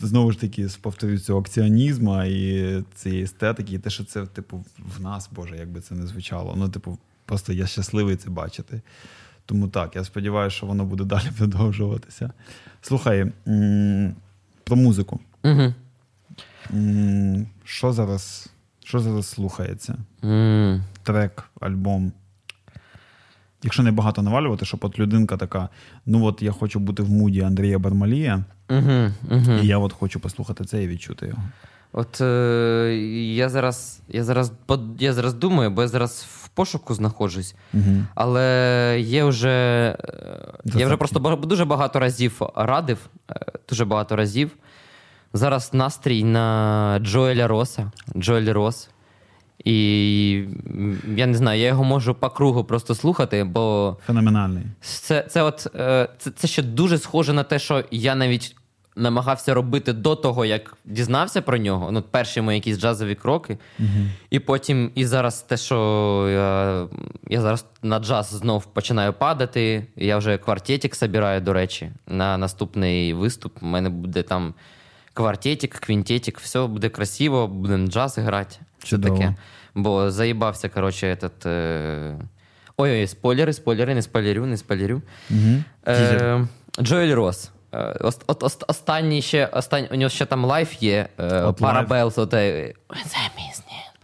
Знову ж таки, повторюю цього акціонізму і цієї естетики, і те, що це, типу, в нас, Боже, як би це не звучало. Ну, типу, просто я щасливий це бачити. Тому так, я сподіваюся, що воно буде далі продовжуватися. Слухай, про музику. Угу. Що зараз, що зараз слухається? М. трек, альбом. Якщо не багато навалювати, щоб от людинка така: ну от я хочу бути в муді Андрія Бармалія, Угу, угу. і я от хочу послухати це і відчути його. От е, я зараз, я зараз я зараз думаю, бо я зараз пошуку знаходжусь. Угу. Але є вже. е, Я вже просто дуже багато разів радив. е, Дуже багато разів. Зараз настрій на Джоеля Роса. Джоель Рос. І я не знаю, я його можу по кругу просто слухати, бо Феноменальний. це, це, от, е, це, це ще дуже схоже на те, що я навіть намагався робити до того, як дізнався про нього. Ну, перші мої якісь джазові кроки. І потім, і зараз те, що я, я зараз на джаз знов починаю падати. Я вже квартетик собираю, до речі, на наступний виступ. У мене буде там квартетик, квінтетик, все буде красиво, будемо джаз грати. Чудово. таке. Бо заїбався, коротше, этот. Е... Ой-ой, спойлери, спойлери, не спойлерю, не спойлерю. Угу. Е, Джоель Рос. Е, ос- от, останній ще, останній, у нього ще там live є. Е, Parables, оте. Це.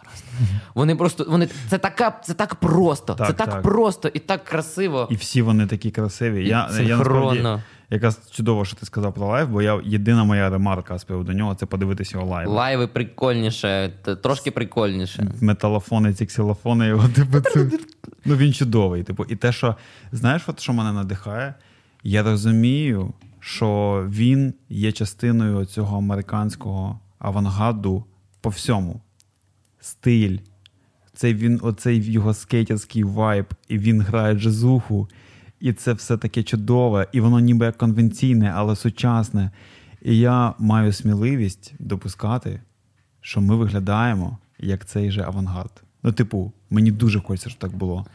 Просто. Вони просто. Вони, це, така, це так просто. Так, це так, так. просто і так красиво. І всі вони такі красиві. І Я, я насправді, якраз чудово, що ти сказав про live, бо я єдина моя ремарка з приводу нього це подивитися його live. Лайви прикольніше, трошки прикольніше. Металофони, ці ксилофони, його типу, це, ну він чудовий. Типу, і те, що знаєш, от що мене надихає, я розумію, що він є частиною цього американського авангарду по всьому. Стиль, цей він, оцей його скейтерський вайб, і він грає джазуху, і це все таке чудове, і воно ніби як конвенційне, але сучасне. І я маю сміливість допускати, що ми виглядаємо як цей же авангард. Ну, типу, мені дуже хочеться, щоб так було.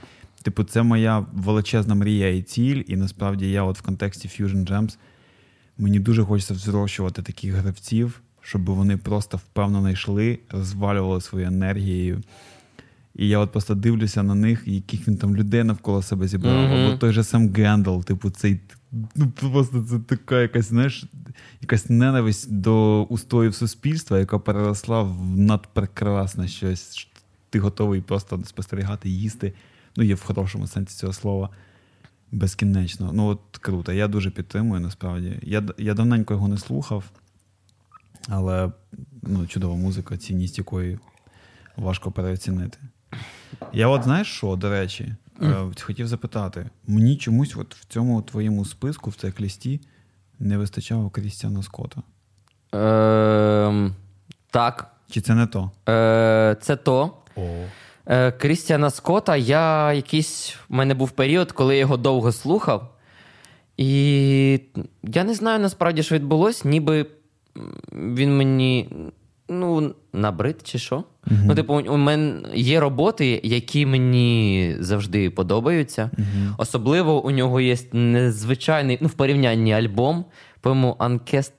Типу, це моя величезна мрія і ціль, і насправді я, от в контексті Fusion Gems, мені дуже хочеться взрощувати таких гравців, щоб вони просто впевнено йшли, розвалювали свою енергією. І я от просто дивлюся на них, яких він там людей навколо себе зібрав. Мгм. Або той же сам Гендал, типу, цей. Ну, просто це така якась, знаєш, якась ненависть до устоїв суспільства, яка переросла в надпрекрасне щось. Ти готовий просто спостерігати, їсти. Ну, є в хорошому сенсі цього слова. Безкінечно. Ну, от круто. Я дуже підтримую, насправді. Я, я давненько його не слухав, але ну, чудова музика, цінність якої важко переоцінити. Я от знаєш що, до речі, е, хотів запитати: мені чомусь от в цьому твоєму списку, в цій лісті, не вистачало Крістіана Скотта. Ем, так, Чи це не то? е, це то. О. Е, Крістіана Скотта, я якийсь. У мене був період, коли я його довго слухав. І я не знаю насправді, що відбулось, ніби він мені ну, набрид чи що. Ну, типу, у мене є роботи, які мені завжди подобаються. Особливо у нього є незвичайний, ну, в порівнянні альбом, по-моєму, Анкест.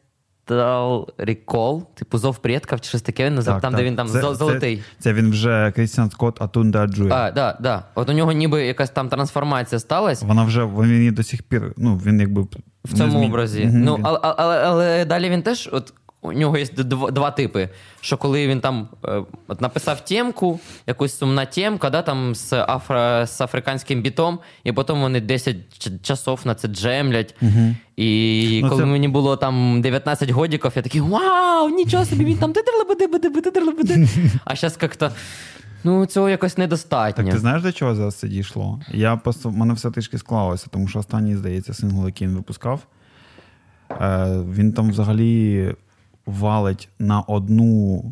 Total Recall, типу зов предків чи щось таке він називав, Так, там, так. де він там Це- золотий. це- Це він вже Крістіан Скотт Атунда Джує. А, да, да. От у нього ніби якась там трансформація сталася. Вона вже він до сих пір. Ну він якби В цьому образі. Мгм. Ну, але, але, але далі він теж, от у нього є два, два типи. Що коли він там е, от написав темку, якусь сумна темка, да, там з, афро, з африканським бітом, і потім вони 10 ч- часов на це джемлять. І Ну, коли це- мені було там 19 годиків, я такий вау, нічого собі, він там титерли-бди-бди-бди-бди-бди-бди». А зараз як-то. Ну, цього якось недостатньо. Так ти знаєш, до чого зараз це дійшло? Я просто в мене все трішки склалося, тому що останній, здається, сингл, який він випускав, е, він там взагалі валить на одну.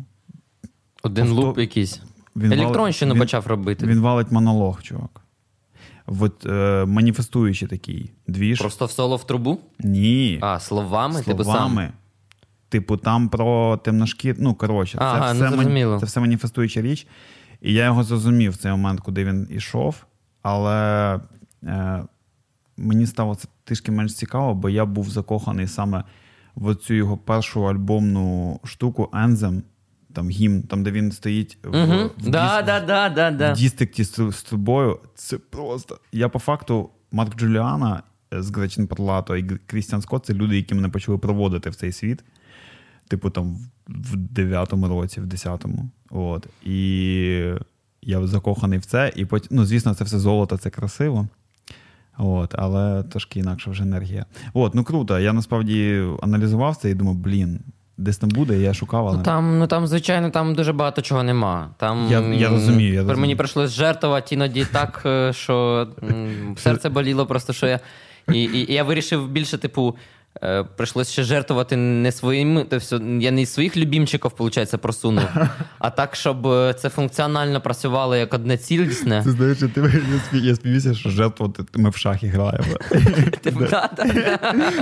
Один Авто- луп якийсь. Він Електронщину валить, почав робити. Він, він валить монолог, чувак. От е, маніфестуючий такий двіж. Просто в соло в трубу? Ні. А, словами? Типу сам. словами. Типу, там про темношкір. Ну, коротше, це, Ага, все ну, це все маніфестуюча річ. І я його зрозумів в цей момент, куди він ішов. Але е, мені стало це трішки менш цікаво, бо я був закоханий саме в цю його першу альбомну штуку Ензем, там гімн, там, де він стоїть в, Угу. в, Да, діс- да, да, да, да. в дістикті з, з тобою. Це просто. Я по факту, Марк Джуліана з Гречин Парлато і Крістіан Скотт це люди, які мене почали проводити в цей світ. Типу там в 9-му році, в 10-му. От. І я закоханий в це. І потім, ну, звісно, це все золото, це красиво. От, але трошки інакше вже енергія. От, ну круто. Я насправді аналізував це і думав, блін, десь там буде, я шукав, але. Ну там, ну там, звичайно, там дуже багато чого нема. Там Я- я розумію, я розумію. Мені прийшлось жертвувати іноді так, е, що серце боліло, просто що я. І, і, і я вирішив більше, типу, е, прийшлось ще жертвувати не своїми. То я не своїх любімчиків, виходить, просунув, а так, щоб е, це функціонально працювало як одне цілісне. Ти знаєш, ти, я, співіся, що жертвувати ми в шахі граємо.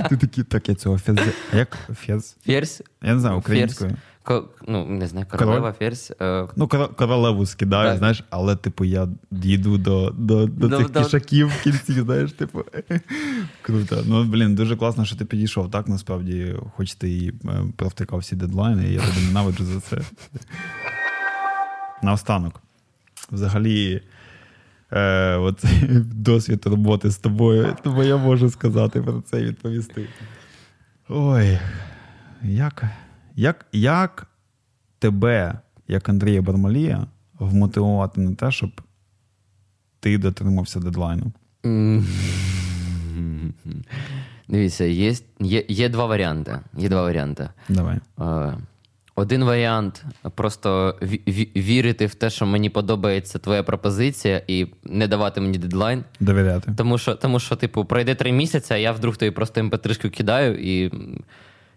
Ти такий, так, я цього фез. Як фез? Ферзь. Я не знаю, українською. Ну, не знаю, королева, ферзь. е, Ну, королеву скидаю, Так. знаєш, але, типу, я дійду до, до, до До- цих до- кішаків в кінці, знаєш, типу. Круто. Ну, блін, дуже класно, що ти підійшов, так, насправді, хоч ти і е, провтикав всі дедлайни, і я тебе ненавиджу за це. Наостанок. Взагалі, е, от, досвід роботи з тобою, тому я можу сказати про це і відповісти. Ой, як, як, як тебе, як Андрія Бармалія, вмотивувати на те, щоб ти дотримався дедлайну? Дивіться, є, є, є два варіанти. Є два варіанти. Давай. Е, Один варіант просто ві- ві- вірити в те, що мені подобається твоя пропозиція, і не давати мені дедлайн. Довіряти. Тому що, тому що типу, пройде три місяці, а я вдруг тобі просто mp3 кидаю і,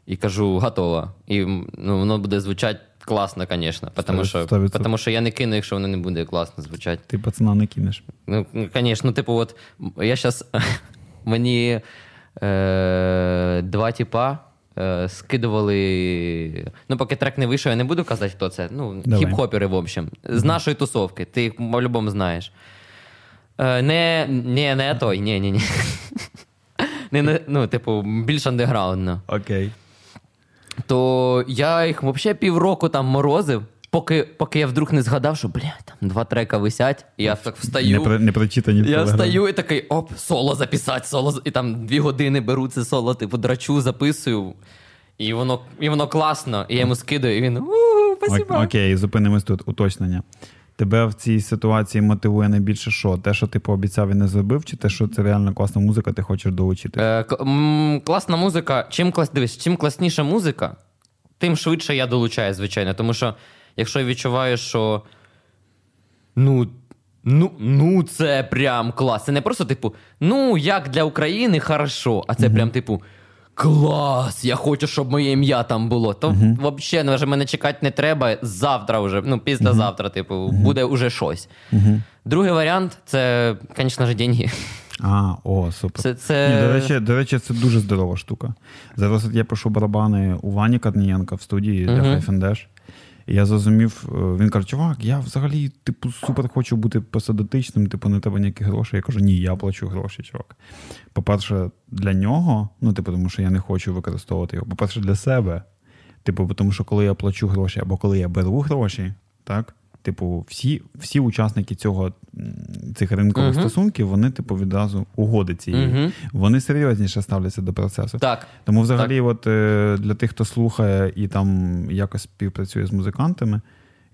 і кажу, готово. І ну, воно буде звучати класно, звісно. Тому що, Сто відсотків. тому що я не кину, якщо воно не буде класно звучати. Ти пацана не кинеш. Ну, звісно, ну, типу, от я зараз мені е, два типа е, скидували. Ну, поки трек не вийшов, я не буду казати, хто це. Ну, хіп-хопери, в общем, з нашої тусовки. Ти їх по-любому знаєш. Е, не, не, не той, ні, ні, ні. Не, не, ну, типу, більш андеграундно. Окей. То я їх взагалі півроку там морозив, поки, поки я вдруг не згадав, що, бля, там два трека висять, і я так встаю. Не, не прочитані Я телеграм. встаю і такий оп, соло записати, соло. І там дві години беру це соло, типу, драчу, записую. І воно, і воно класно. І я йому скидаю, і він у спасибо. Ок- Окей, зупинимось тут. Уточнення. Тебе в цій ситуації мотивує найбільше що? Те, що ти пообіцяв і не зробив, чи те, що це реально класна музика, ти хочеш долучити? Е, к- м, класна музика. Чим клас, дивись, чим класніша музика, тим швидше я долучаю, звичайно. Тому що, якщо я відчуваю, що ну, ну, ну це прям клас. Це не просто, типу, ну, як для України, хорошо, а це прям, типу. Клас! Я хочу, щоб моє ім'я там було. То взагалі ну, вже мене чекати не треба. Завтра вже, ну, післязавтра, типу, буде уже щось. Другий варіант це, звісно ж, деньги. А, о, супер. Це, це... Ні, до, речі, до речі, це дуже здорова штука. Зараз я пишу барабани у Вані Корнієнка в студії для Dash. І я зрозумів, е, він каже, чувак, я взагалі, типу, супер хочу бути посадотичним, типу, не тебе ніяких грошей. Я кажу, ні, я плачу гроші, чувак. По-перше, для нього, ну, типу, тому що я не хочу використовувати його. По-перше, для себе. Типу, тому що коли я плачу гроші або коли я беру гроші, так, Типу, всі всі учасники цього цих ринкових uh-huh. стосунків, вони, типу, відразу угоди цієї. Uh-huh. Вони серйозніше ставляться до процесу. Так. Тому, взагалі, так. от е, для тих, хто слухає і там якось співпрацює з музикантами,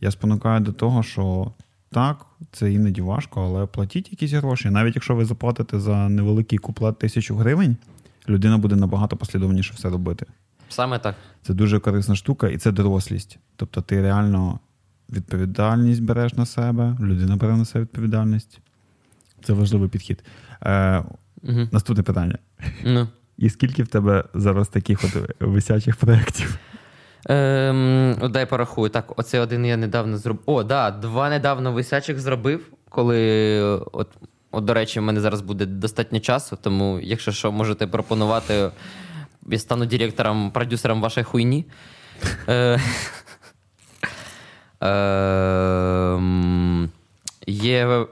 я спонукаю до того, що так, це іноді важко, але платіть якісь гроші. Навіть якщо ви заплатите за невеликий куплет тисячу гривень, людина буде набагато послідовніше все робити. Саме так. Це дуже корисна штука, і це дорослість. Тобто, ти реально відповідальність береш на себе, людина бере на себе відповідальність. Це важливий підхід. Е, угу. Наступне питання. Ну. І скільки в тебе зараз таких от висячих проєктів? Ем, Дай порахую. Так, оце один я недавно зробив. О, да, два недавно висячих зробив, коли. от, от, До речі, в мене зараз буде достатньо часу, тому, якщо що, можете пропонувати, я стану директором, продюсером вашої хуйні. Е, Е, Є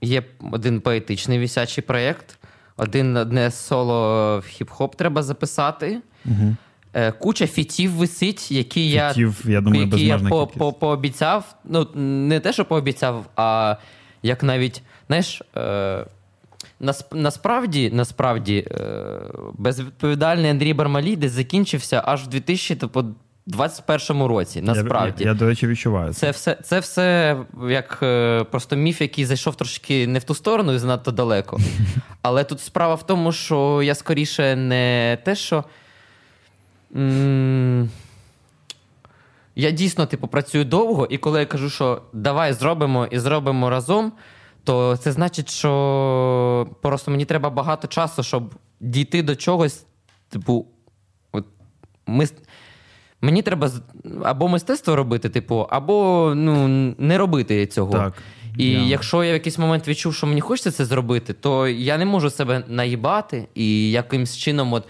є один поетичний висячий проєкт, один одне соло в хіп-хоп треба записати. Угу. Куча фітів висить, які фітів, я я думаю, які я по, по, пообіцяв. Ну, не те, що пообіцяв, а як навіть, знаєш, е, насправді насправді, е, безвідповідальний Андрій Бармалій закінчився аж в 2000 21-му році, насправді. Я, я, я, до речі, відчуваю. Це все це все як е, просто міф, який зайшов трошки не в ту сторону і занадто далеко. Але тут справа в тому, що я скоріше не те, що. М- я дійсно типу, працюю довго, і коли я кажу, що давай зробимо і зробимо разом, то це значить, що просто мені треба багато часу, щоб дійти до чогось. Типу, от ми Мені треба або мистецтво робити, типу, або ну, не робити цього. Так. І yeah. якщо я в якийсь момент відчув, що мені хочеться це зробити, то я не можу себе наїбати і якимсь чином от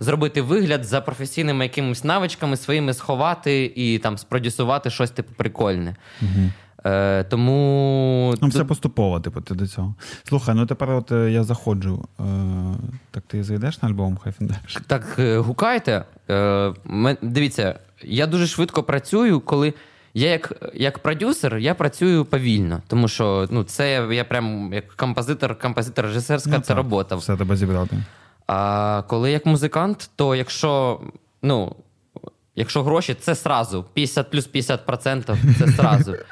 зробити вигляд за професійними якимись навичками своїми сховати і там спродюсувати щось типу прикольне. Uh-huh. Е, Тому Ну, все поступово, типу, ти до цього. Слухай, ну тепер от е, я заходжу. Е, Так ти зайдеш на альбом Хайфендеш? Так, е, гукайте. Е, Дивіться, я дуже швидко працюю, коли. Я як як продюсер, я працюю повільно, тому що ну, це я прям як композитор, композитор режисерська ну, це робота. Все тебе зібрати. А коли як музикант, то якщо ну, Якщо гроші, це сразу. 50 плюс 50% це сразу.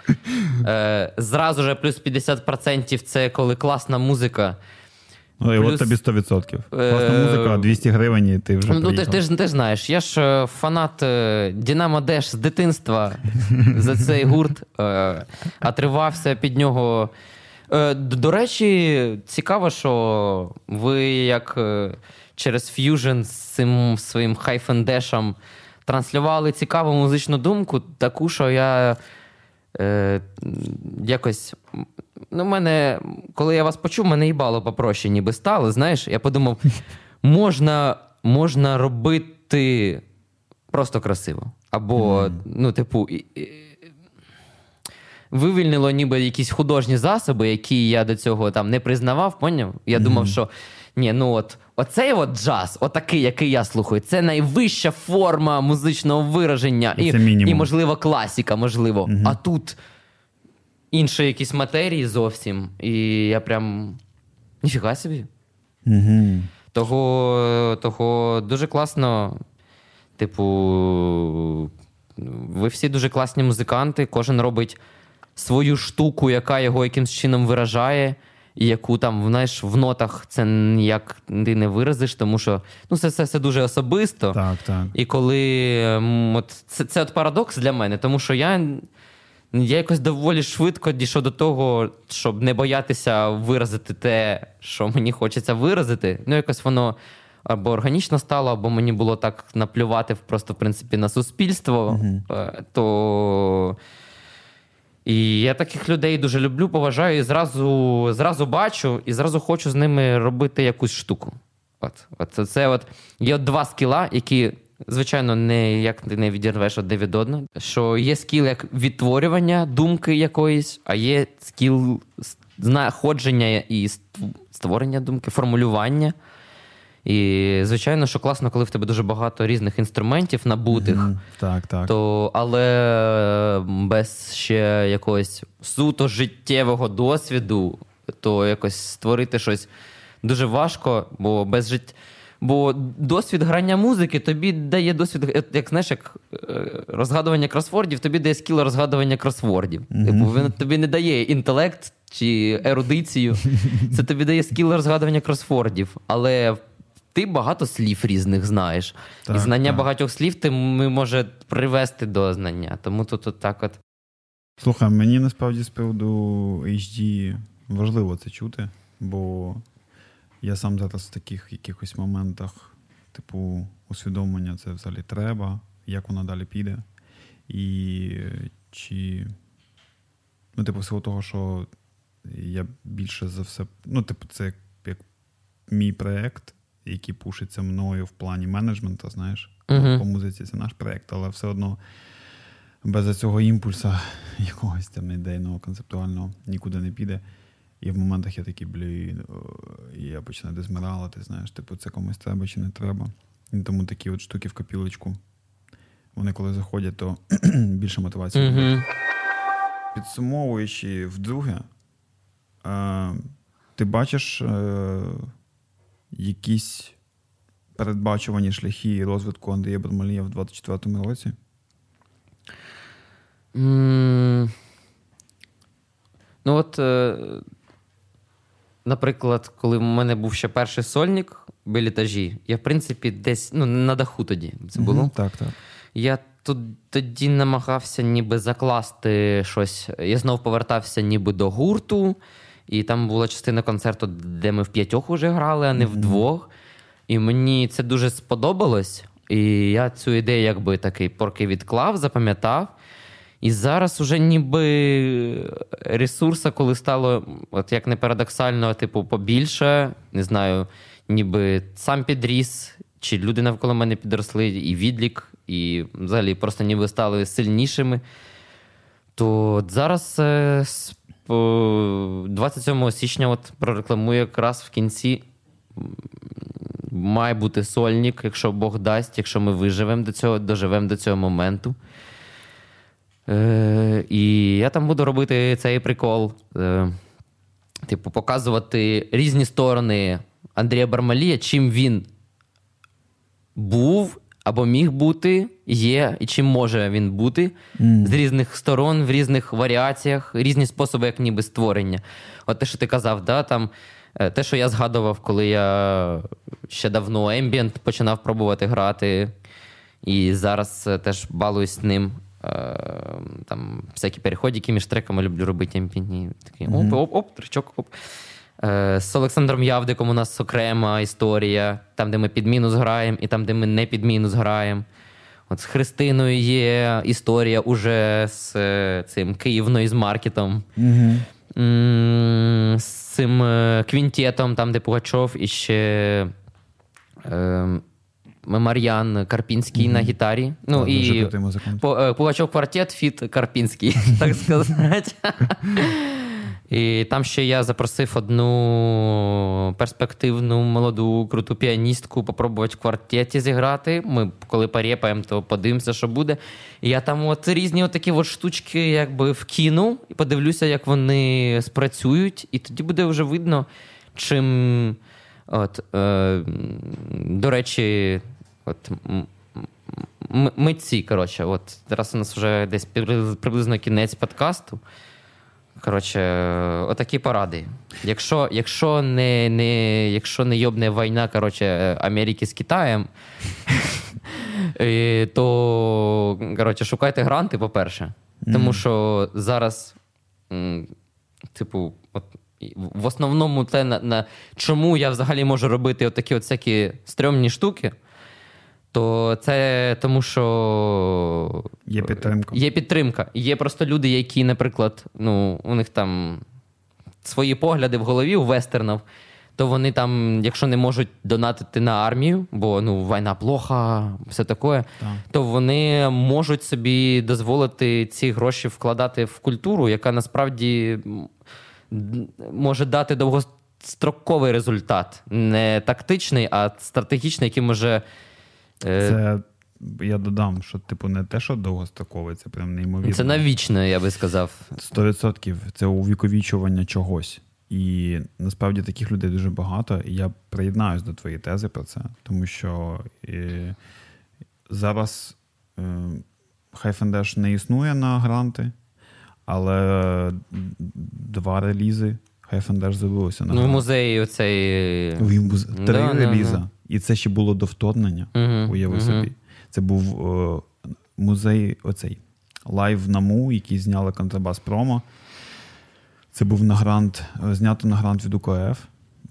Е, Зразу же плюс 50% це коли класна музика. Ну, і Плюс, от тобі 100%. Класна музика, 200 гривень, і ти вже. Ну, ти, ти ж ти знаєш, я ж е, фанат е, Дінамо Деш з дитинства за цей гурт. Е, отривався під нього. До речі, цікаво, що ви як через ф'южн з цим своїм хайфендешем транслювали цікаву музичну думку, таку, що я е, якось. Ну, мене, Коли я вас почув, мене їбало попроще, ніби стало. Знаєш, я подумав, можна можна робити просто красиво. Або, mm. ну, типу, вивільнило ніби якісь художні засоби, які я до цього там не признавав, поняв? Я mm. думав, що ні, ну от Оцей от джаз, отакий, який я слухаю, це найвища форма музичного вираження і, і можливо, класіка, можливо. Угу. А тут інші якісь матерії зовсім. І я прям. Ніфіга собі. Угу. Того, Того дуже класно. Типу, ви всі дуже класні музиканти, кожен робить свою штуку, яка його якимсь чином виражає і яку там знаєш, в нотах це ніяк ти не виразиш, тому що ну, це це все дуже особисто. Так, так. І коли от, це це от парадокс для мене, тому що я я якось доволі швидко дійшов до того, щоб не боятися виразити те, що мені хочеться виразити. Ну, якось воно. Або органічно стало, або мені було так наплювати просто в принципі на суспільство, uh-huh. то і я таких людей дуже люблю, поважаю і зразу зразу бачу, і зразу хочу з ними робити якусь штуку. От, от Це от є от два скіла, які Звичайно, не як ти не відірвеш одне від одного. Що є скіл як відтворювання думки якоїсь, а є скіл знаходження і створення думки, формулювання. І, звичайно, що класно, коли в тебе дуже багато різних інструментів набутих, mm, так, так. то але без ще якогось суто життєвого досвіду, то якось створити щось дуже важко, бо без життя. Бо досвід грання музики тобі дає досвід, як знаєш, як е, розгадування кросвордів, тобі дає скіл розгадування кросвордів. Mm-hmm. Він тобі не дає інтелект чи ерудицію. Це тобі дає скіл розгадування кросвордів. Але ти багато слів різних знаєш. Так, І знання так. багатьох слів ти може привести до знання. Тому тут от так от. Слухай, мені насправді з приводу HD важливо це чути, бо я сам зараз в таких якихось моментах, типу, усвідомлення це взагалі треба, як воно далі піде. І чи, ну, типу, всього того, що я більше за все, ну, типу, це як, як мій проєкт, який пушиться мною в плані менеджменту, знаєш, uh-huh. по музиці це наш проєкт, але все одно без цього імпульсу якогось там ідейного, концептуального нікуди не піде. І в моментах я такий, блін, я починаю дезмиралити, знаєш, типу, це комусь треба чи не треба. І тому такі от штуки в копілочку. Вони коли заходять, то більше мотивації. Mm-hmm. Підсумовуючи вдруге, е, ти бачиш е, якісь передбачувані шляхи розвитку Андрія Бармалія в 24-му році? Mm. Ну, от. Е... Наприклад, коли в мене був ще перший сольник біля етажі, я, в принципі, десь ну, на даху тоді це було. Угу, так, так. Я тут тоді намагався ніби закласти щось. Я знов повертався ніби до гурту, і там була частина концерту, де ми в п'ятьох уже грали, а не вдвох. І мені це дуже сподобалось. І я цю ідею, якби такий порки відклав, запам'ятав. І зараз уже ніби ресурса, коли стало, от як не парадоксально, типу, побільше, не знаю, ніби сам підріс, чи люди навколо мене підросли, і відлік, і взагалі просто ніби стали сильнішими. То зараз 27 е, січня от прорекламую якраз в кінці. Має бути сольник, якщо Бог дасть, якщо ми виживемо до цього, доживемо до цього моменту. Е, І я там буду робити цей прикол. Е, Типу, показувати різні сторони Андрія Бармалія, чим він був або міг бути, є, і чим може він бути mm. з різних сторон, в різних варіаціях, різні способи, як ніби створення. От те, що ти казав, да, там. Е, те, що я згадував, коли я ще давно Ambient починав пробувати грати, і зараз е, теж балуюсь ним. Ем, там всякі переходики між треками люблю робити ампінні. Такий оп-оп-оп, тричок, оп. Е, з Олександром Явдиком у нас окрема історія, там, де ми під мінус граємо, і там, де ми не під мінус граємо. От З Христиною є історія уже з е, цим Київною з маркетом. Mm-hmm. З цим е, квінтетом, там, де Пугачов і ще. Ем, Мар'ян Карпінський на гітарі. Ну і е, Пугачов квартет, фіт Карпінський, так сказати. І там ще я запросив одну перспективну молоду круту піаністку попробувати в квартеті зіграти. Ми коли порепаємо, то подивимося, що буде. І я там от різні такі от штучки якби вкину і подивлюся, як вони спрацюють, і тоді буде вже видно, чим. От, е, До речі, От Митці, коротше, от зараз у нас вже десь приблизно кінець подкасту. Коротше, отакі поради. Якщо якщо не не, якщо не йобне війна коротше, Америки з Китаєм, то коротше, шукайте гранти, по-перше. Тому що зараз, типу, от, в основному те, на, на чому я взагалі можу робити отакі от всякі стрьомні штуки то це тому, що є підтримка. Є підтримка. Є просто люди, які, наприклад, ну, у них там свої погляди в голові у вестернів. то вони там, якщо не можуть донатити на армію, бо ну війна плоха, все таке, Так. то вони можуть собі дозволити ці гроші вкладати в культуру, яка насправді може дати довгостроковий результат, не тактичний, а стратегічний, який може. Е, Це я додам, що типу не те, що довгострокове, це прям неймовірно. Це навічно, я би сказав. 100% це увіковічування чогось. І насправді таких людей дуже багато. І я приєднаюсь до твоєї тези про це, тому що е, зараз е, Хайфендеш не існує на гранти, але два релізи Хайфендеш з'явилося на Ну, в музеї оцей. Був Да, три да, реліза. да. І це ще було до вторгнення. Мгм, Уяви мгм. собі. Це був е, музей оцей Лайв Наму, який зняли контрабас промо. Це був на грант, е, знято на грант від УКФ.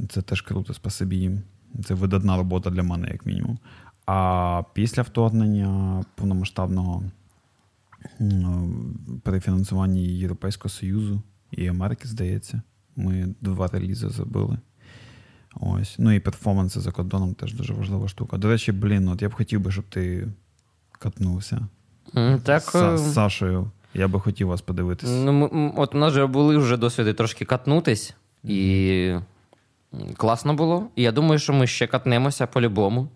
Це теж круто, спасибі їм. Це видатна робота для мене, як мінімум. А після вторгнення повномасштабного м, при фінансуванні Європейського Союзу і Америки, здається, ми два релізи забили. Ось. Ну і перформанси за кордоном теж дуже важлива штука. До речі, блін, от я б хотів би, щоб ти катнувся Так, з, е, Сашою. Я би хотів вас подивитись. Ну, от у нас вже були вже досвіди трошки катнутись, і класно було. І я думаю, що ми ще катнемося по-любому.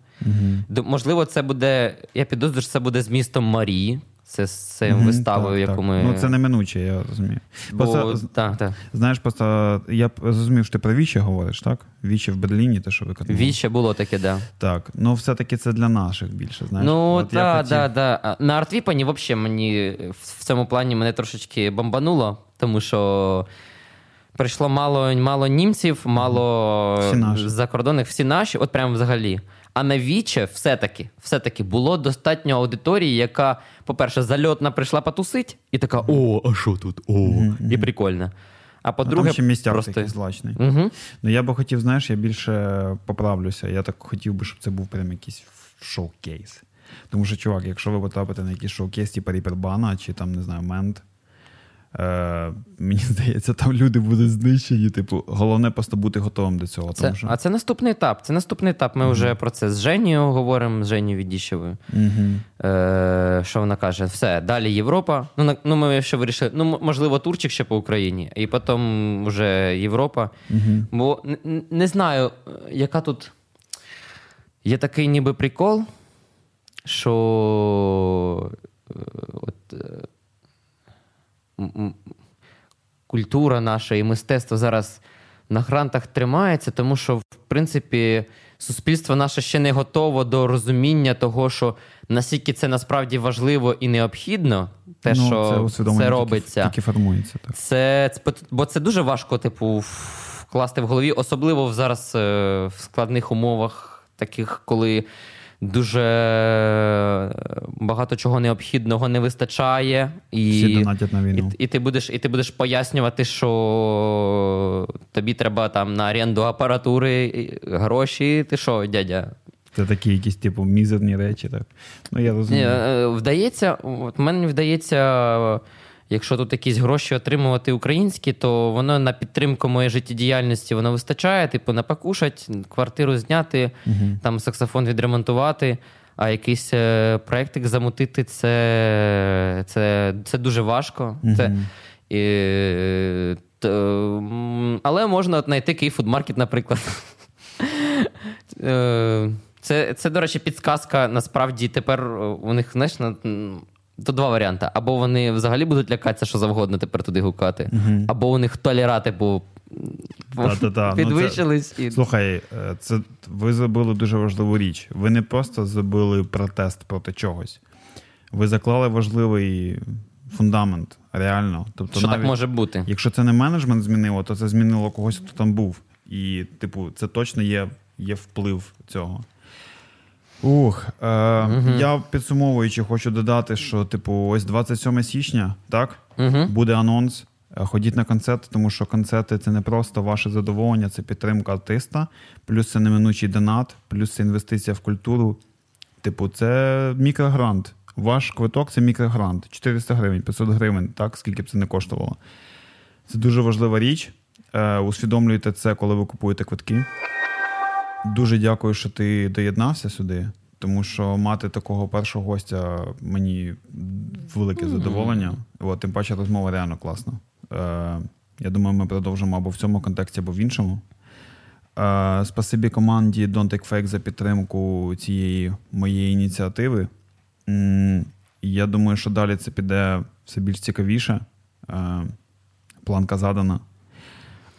Д- Можливо, це буде. Я підозрюю, що це буде з містом Марії. Це з цією Мгм, виставою, так, яку так. ми. Ну, це неминуче, я розумію. Бо... Просто, Так, так. знаєш, просто я зрозумів, що ти про Вічі говориш, так? Вічі в Берліні, те, що ви катнули. Віче було таке, да. Так. Ну, все-таки це для наших більше, знаєш. ну, так, хотів- да, да. На артвіпані взагалі мені в в цьому плані мене трошечки бомбануло, тому що прийшло мало, мало німців, мало Всі закордонних, всі наші, от прямо взагалі. А на Віче все-таки, все-таки було достатньо аудиторії, яка, по-перше, зальотна прийшла потусить, і така: о, а що тут? О, і прикольно. А А по-друге, там ще місця просто... злачний. Угу. Ну я би хотів, знаєш, я більше поправлюся. Я так хотів би, щоб це був прям якийсь шоу-кейс. Тому що, чувак, якщо ви потрапите на якийсь шоу-кейс, типу Ріпербана чи там, не знаю, Мент, е, мені здається, там люди будуть знищені. Типу, головне просто бути готовим до цього. Це, тому що... А це наступний етап. Це наступний етап. Ми вже про це з Женією говоримо, з Женією Відіщевою. Угу. Е, що вона каже? Все, далі Європа. Ну, на- ну ми ще вирішили. Ну, можливо, турчик ще по Україні, і потім вже Європа. Угу. Бо н- н- не знаю, е, яка тут є такий ніби прикол, що е, от, культура наша і мистецтво зараз на грантах тримається, тому що, в принципі, суспільство наше ще не готово до розуміння того, що наскільки це насправді важливо і необхідно, те, ну, що це, тільки- робиться. Тільки, формується. Так. Це, це бо це дуже важко, типу, вкласти в голові, особливо зараз е, в складних умовах, таких, коли дуже е, багато чого необхідного не вистачає, Всі і, донатять на війну. і ти будеш, і ти будеш пояснювати, що тобі треба там на оренду апаратури гроші. Ти що, дядя? Це такі якісь, типу, мізерні речі. Так. Ну, я розумію. е, вдається, от мені вдається, якщо тут якісь гроші отримувати українські, то воно на підтримку моєї життєдіяльності воно вистачає, типу, на покушать, квартиру зняти, Мгм. там саксофон відремонтувати. А якийсь е, проєктик замутити це, це, це дуже важко. Це, і, т- але можна от знайти Київ фудмаркет, наприклад. Е, Це, це, до речі, підсказка. Насправді тепер у них, знаєш, то два варіанти. Або вони взагалі будуть лякатися, що завгодно тепер туди гукати, Мгм. або у них толерати по Та-та-та. Ну, це- підвищились. І... Слухай, е, це ви забили дуже важливу річ. Ви не просто забили протест проти чогось. Ви заклали важливий фундамент, реально. Тобто, що навіть, так може бути? якщо це не менеджмент змінило, то це змінило когось, хто там був. І, типу, це точно є, є вплив цього. Ух, е, я підсумовуючи, хочу додати, що, типу, ось 27 січня, так? Угу. Буде анонс. Е, Ходіть на концерт, тому що концерти це не просто ваше задоволення, це підтримка артиста, плюс це неминучий донат, плюс це інвестиція в культуру. Типу, це мікрогрант. Ваш квиток це мікрогрант. 400 гривень, 500 гривень, так, скільки б це не коштувало. Це дуже важлива річ. Е, усвідомлюйте це, коли ви купуєте квитки. Дуже дякую, що ти доєднався сюди, тому що мати такого першого гостя мені велике задоволення. От, Тим паче розмова реально класна. Е, Я думаю, ми продовжимо або в цьому контексті, або в іншому. Е, Спасибі команді Don't Take Fake за підтримку цієї моєї ініціативи. Я думаю, що далі це піде все більш цікавіше. Е, Планка задана.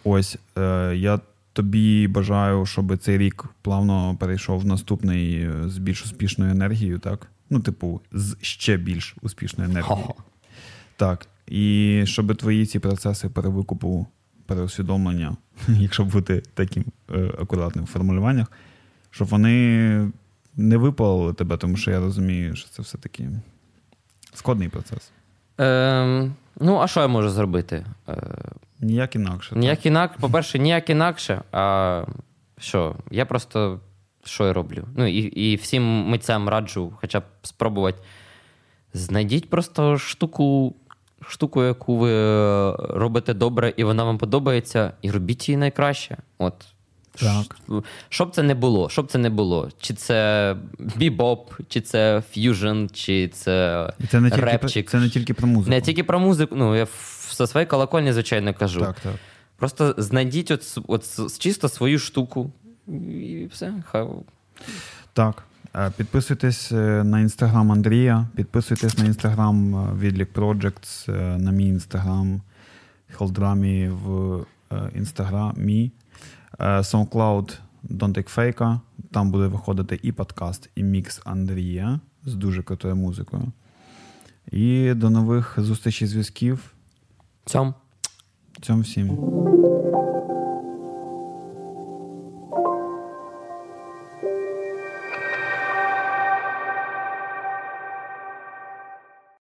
Ось е, я тобі бажаю, щоб цей рік плавно перейшов в наступний е, з більш успішною енергією, так? Ну, типу, з ще більш успішною енергією. Так. І щоб твої ці процеси перевикупу, переусвідомлення, якщо бути таким е, акуратним в формулюваннях, щоб вони не випалили тебе, тому що я розумію, що це все-таки складний процес. Ем, Ну, а що я можу зробити? Е, Ніяк інакше. Ніяк інакше, по-перше, ніяк інакше. А що? Я просто що я роблю? Ну і і всім митцям раджу хоча б спробувати. Знайдіть просто штуку, штуку, яку ви робите добре, і вона вам подобається, і робіть її найкраще. От. Так. Щоб це не було, щоб це не було. Чи це бібоп, чи це ф'южн, чи це. це не репчик. Тільки, це не тільки про музику. Не тільки про музику. Ну, я со своєї колокольні, звичайно, кажу. Так, так. Просто знайдіть от, от чисто свою штуку. І все. Хай. Так. Е, підписуйтесь е, на інстаграм Андрія, підписуйтесь на інстаграм е, Відлік Projects, на мій інстаграм Холдрамі в інстаграмі. SoundCloud Don't Take Fake. Там буде виходити і подкаст, і мікс Андрія з дуже крутою музикою. І до нових зустрічей зв'язків. Цьом. Цьом всім.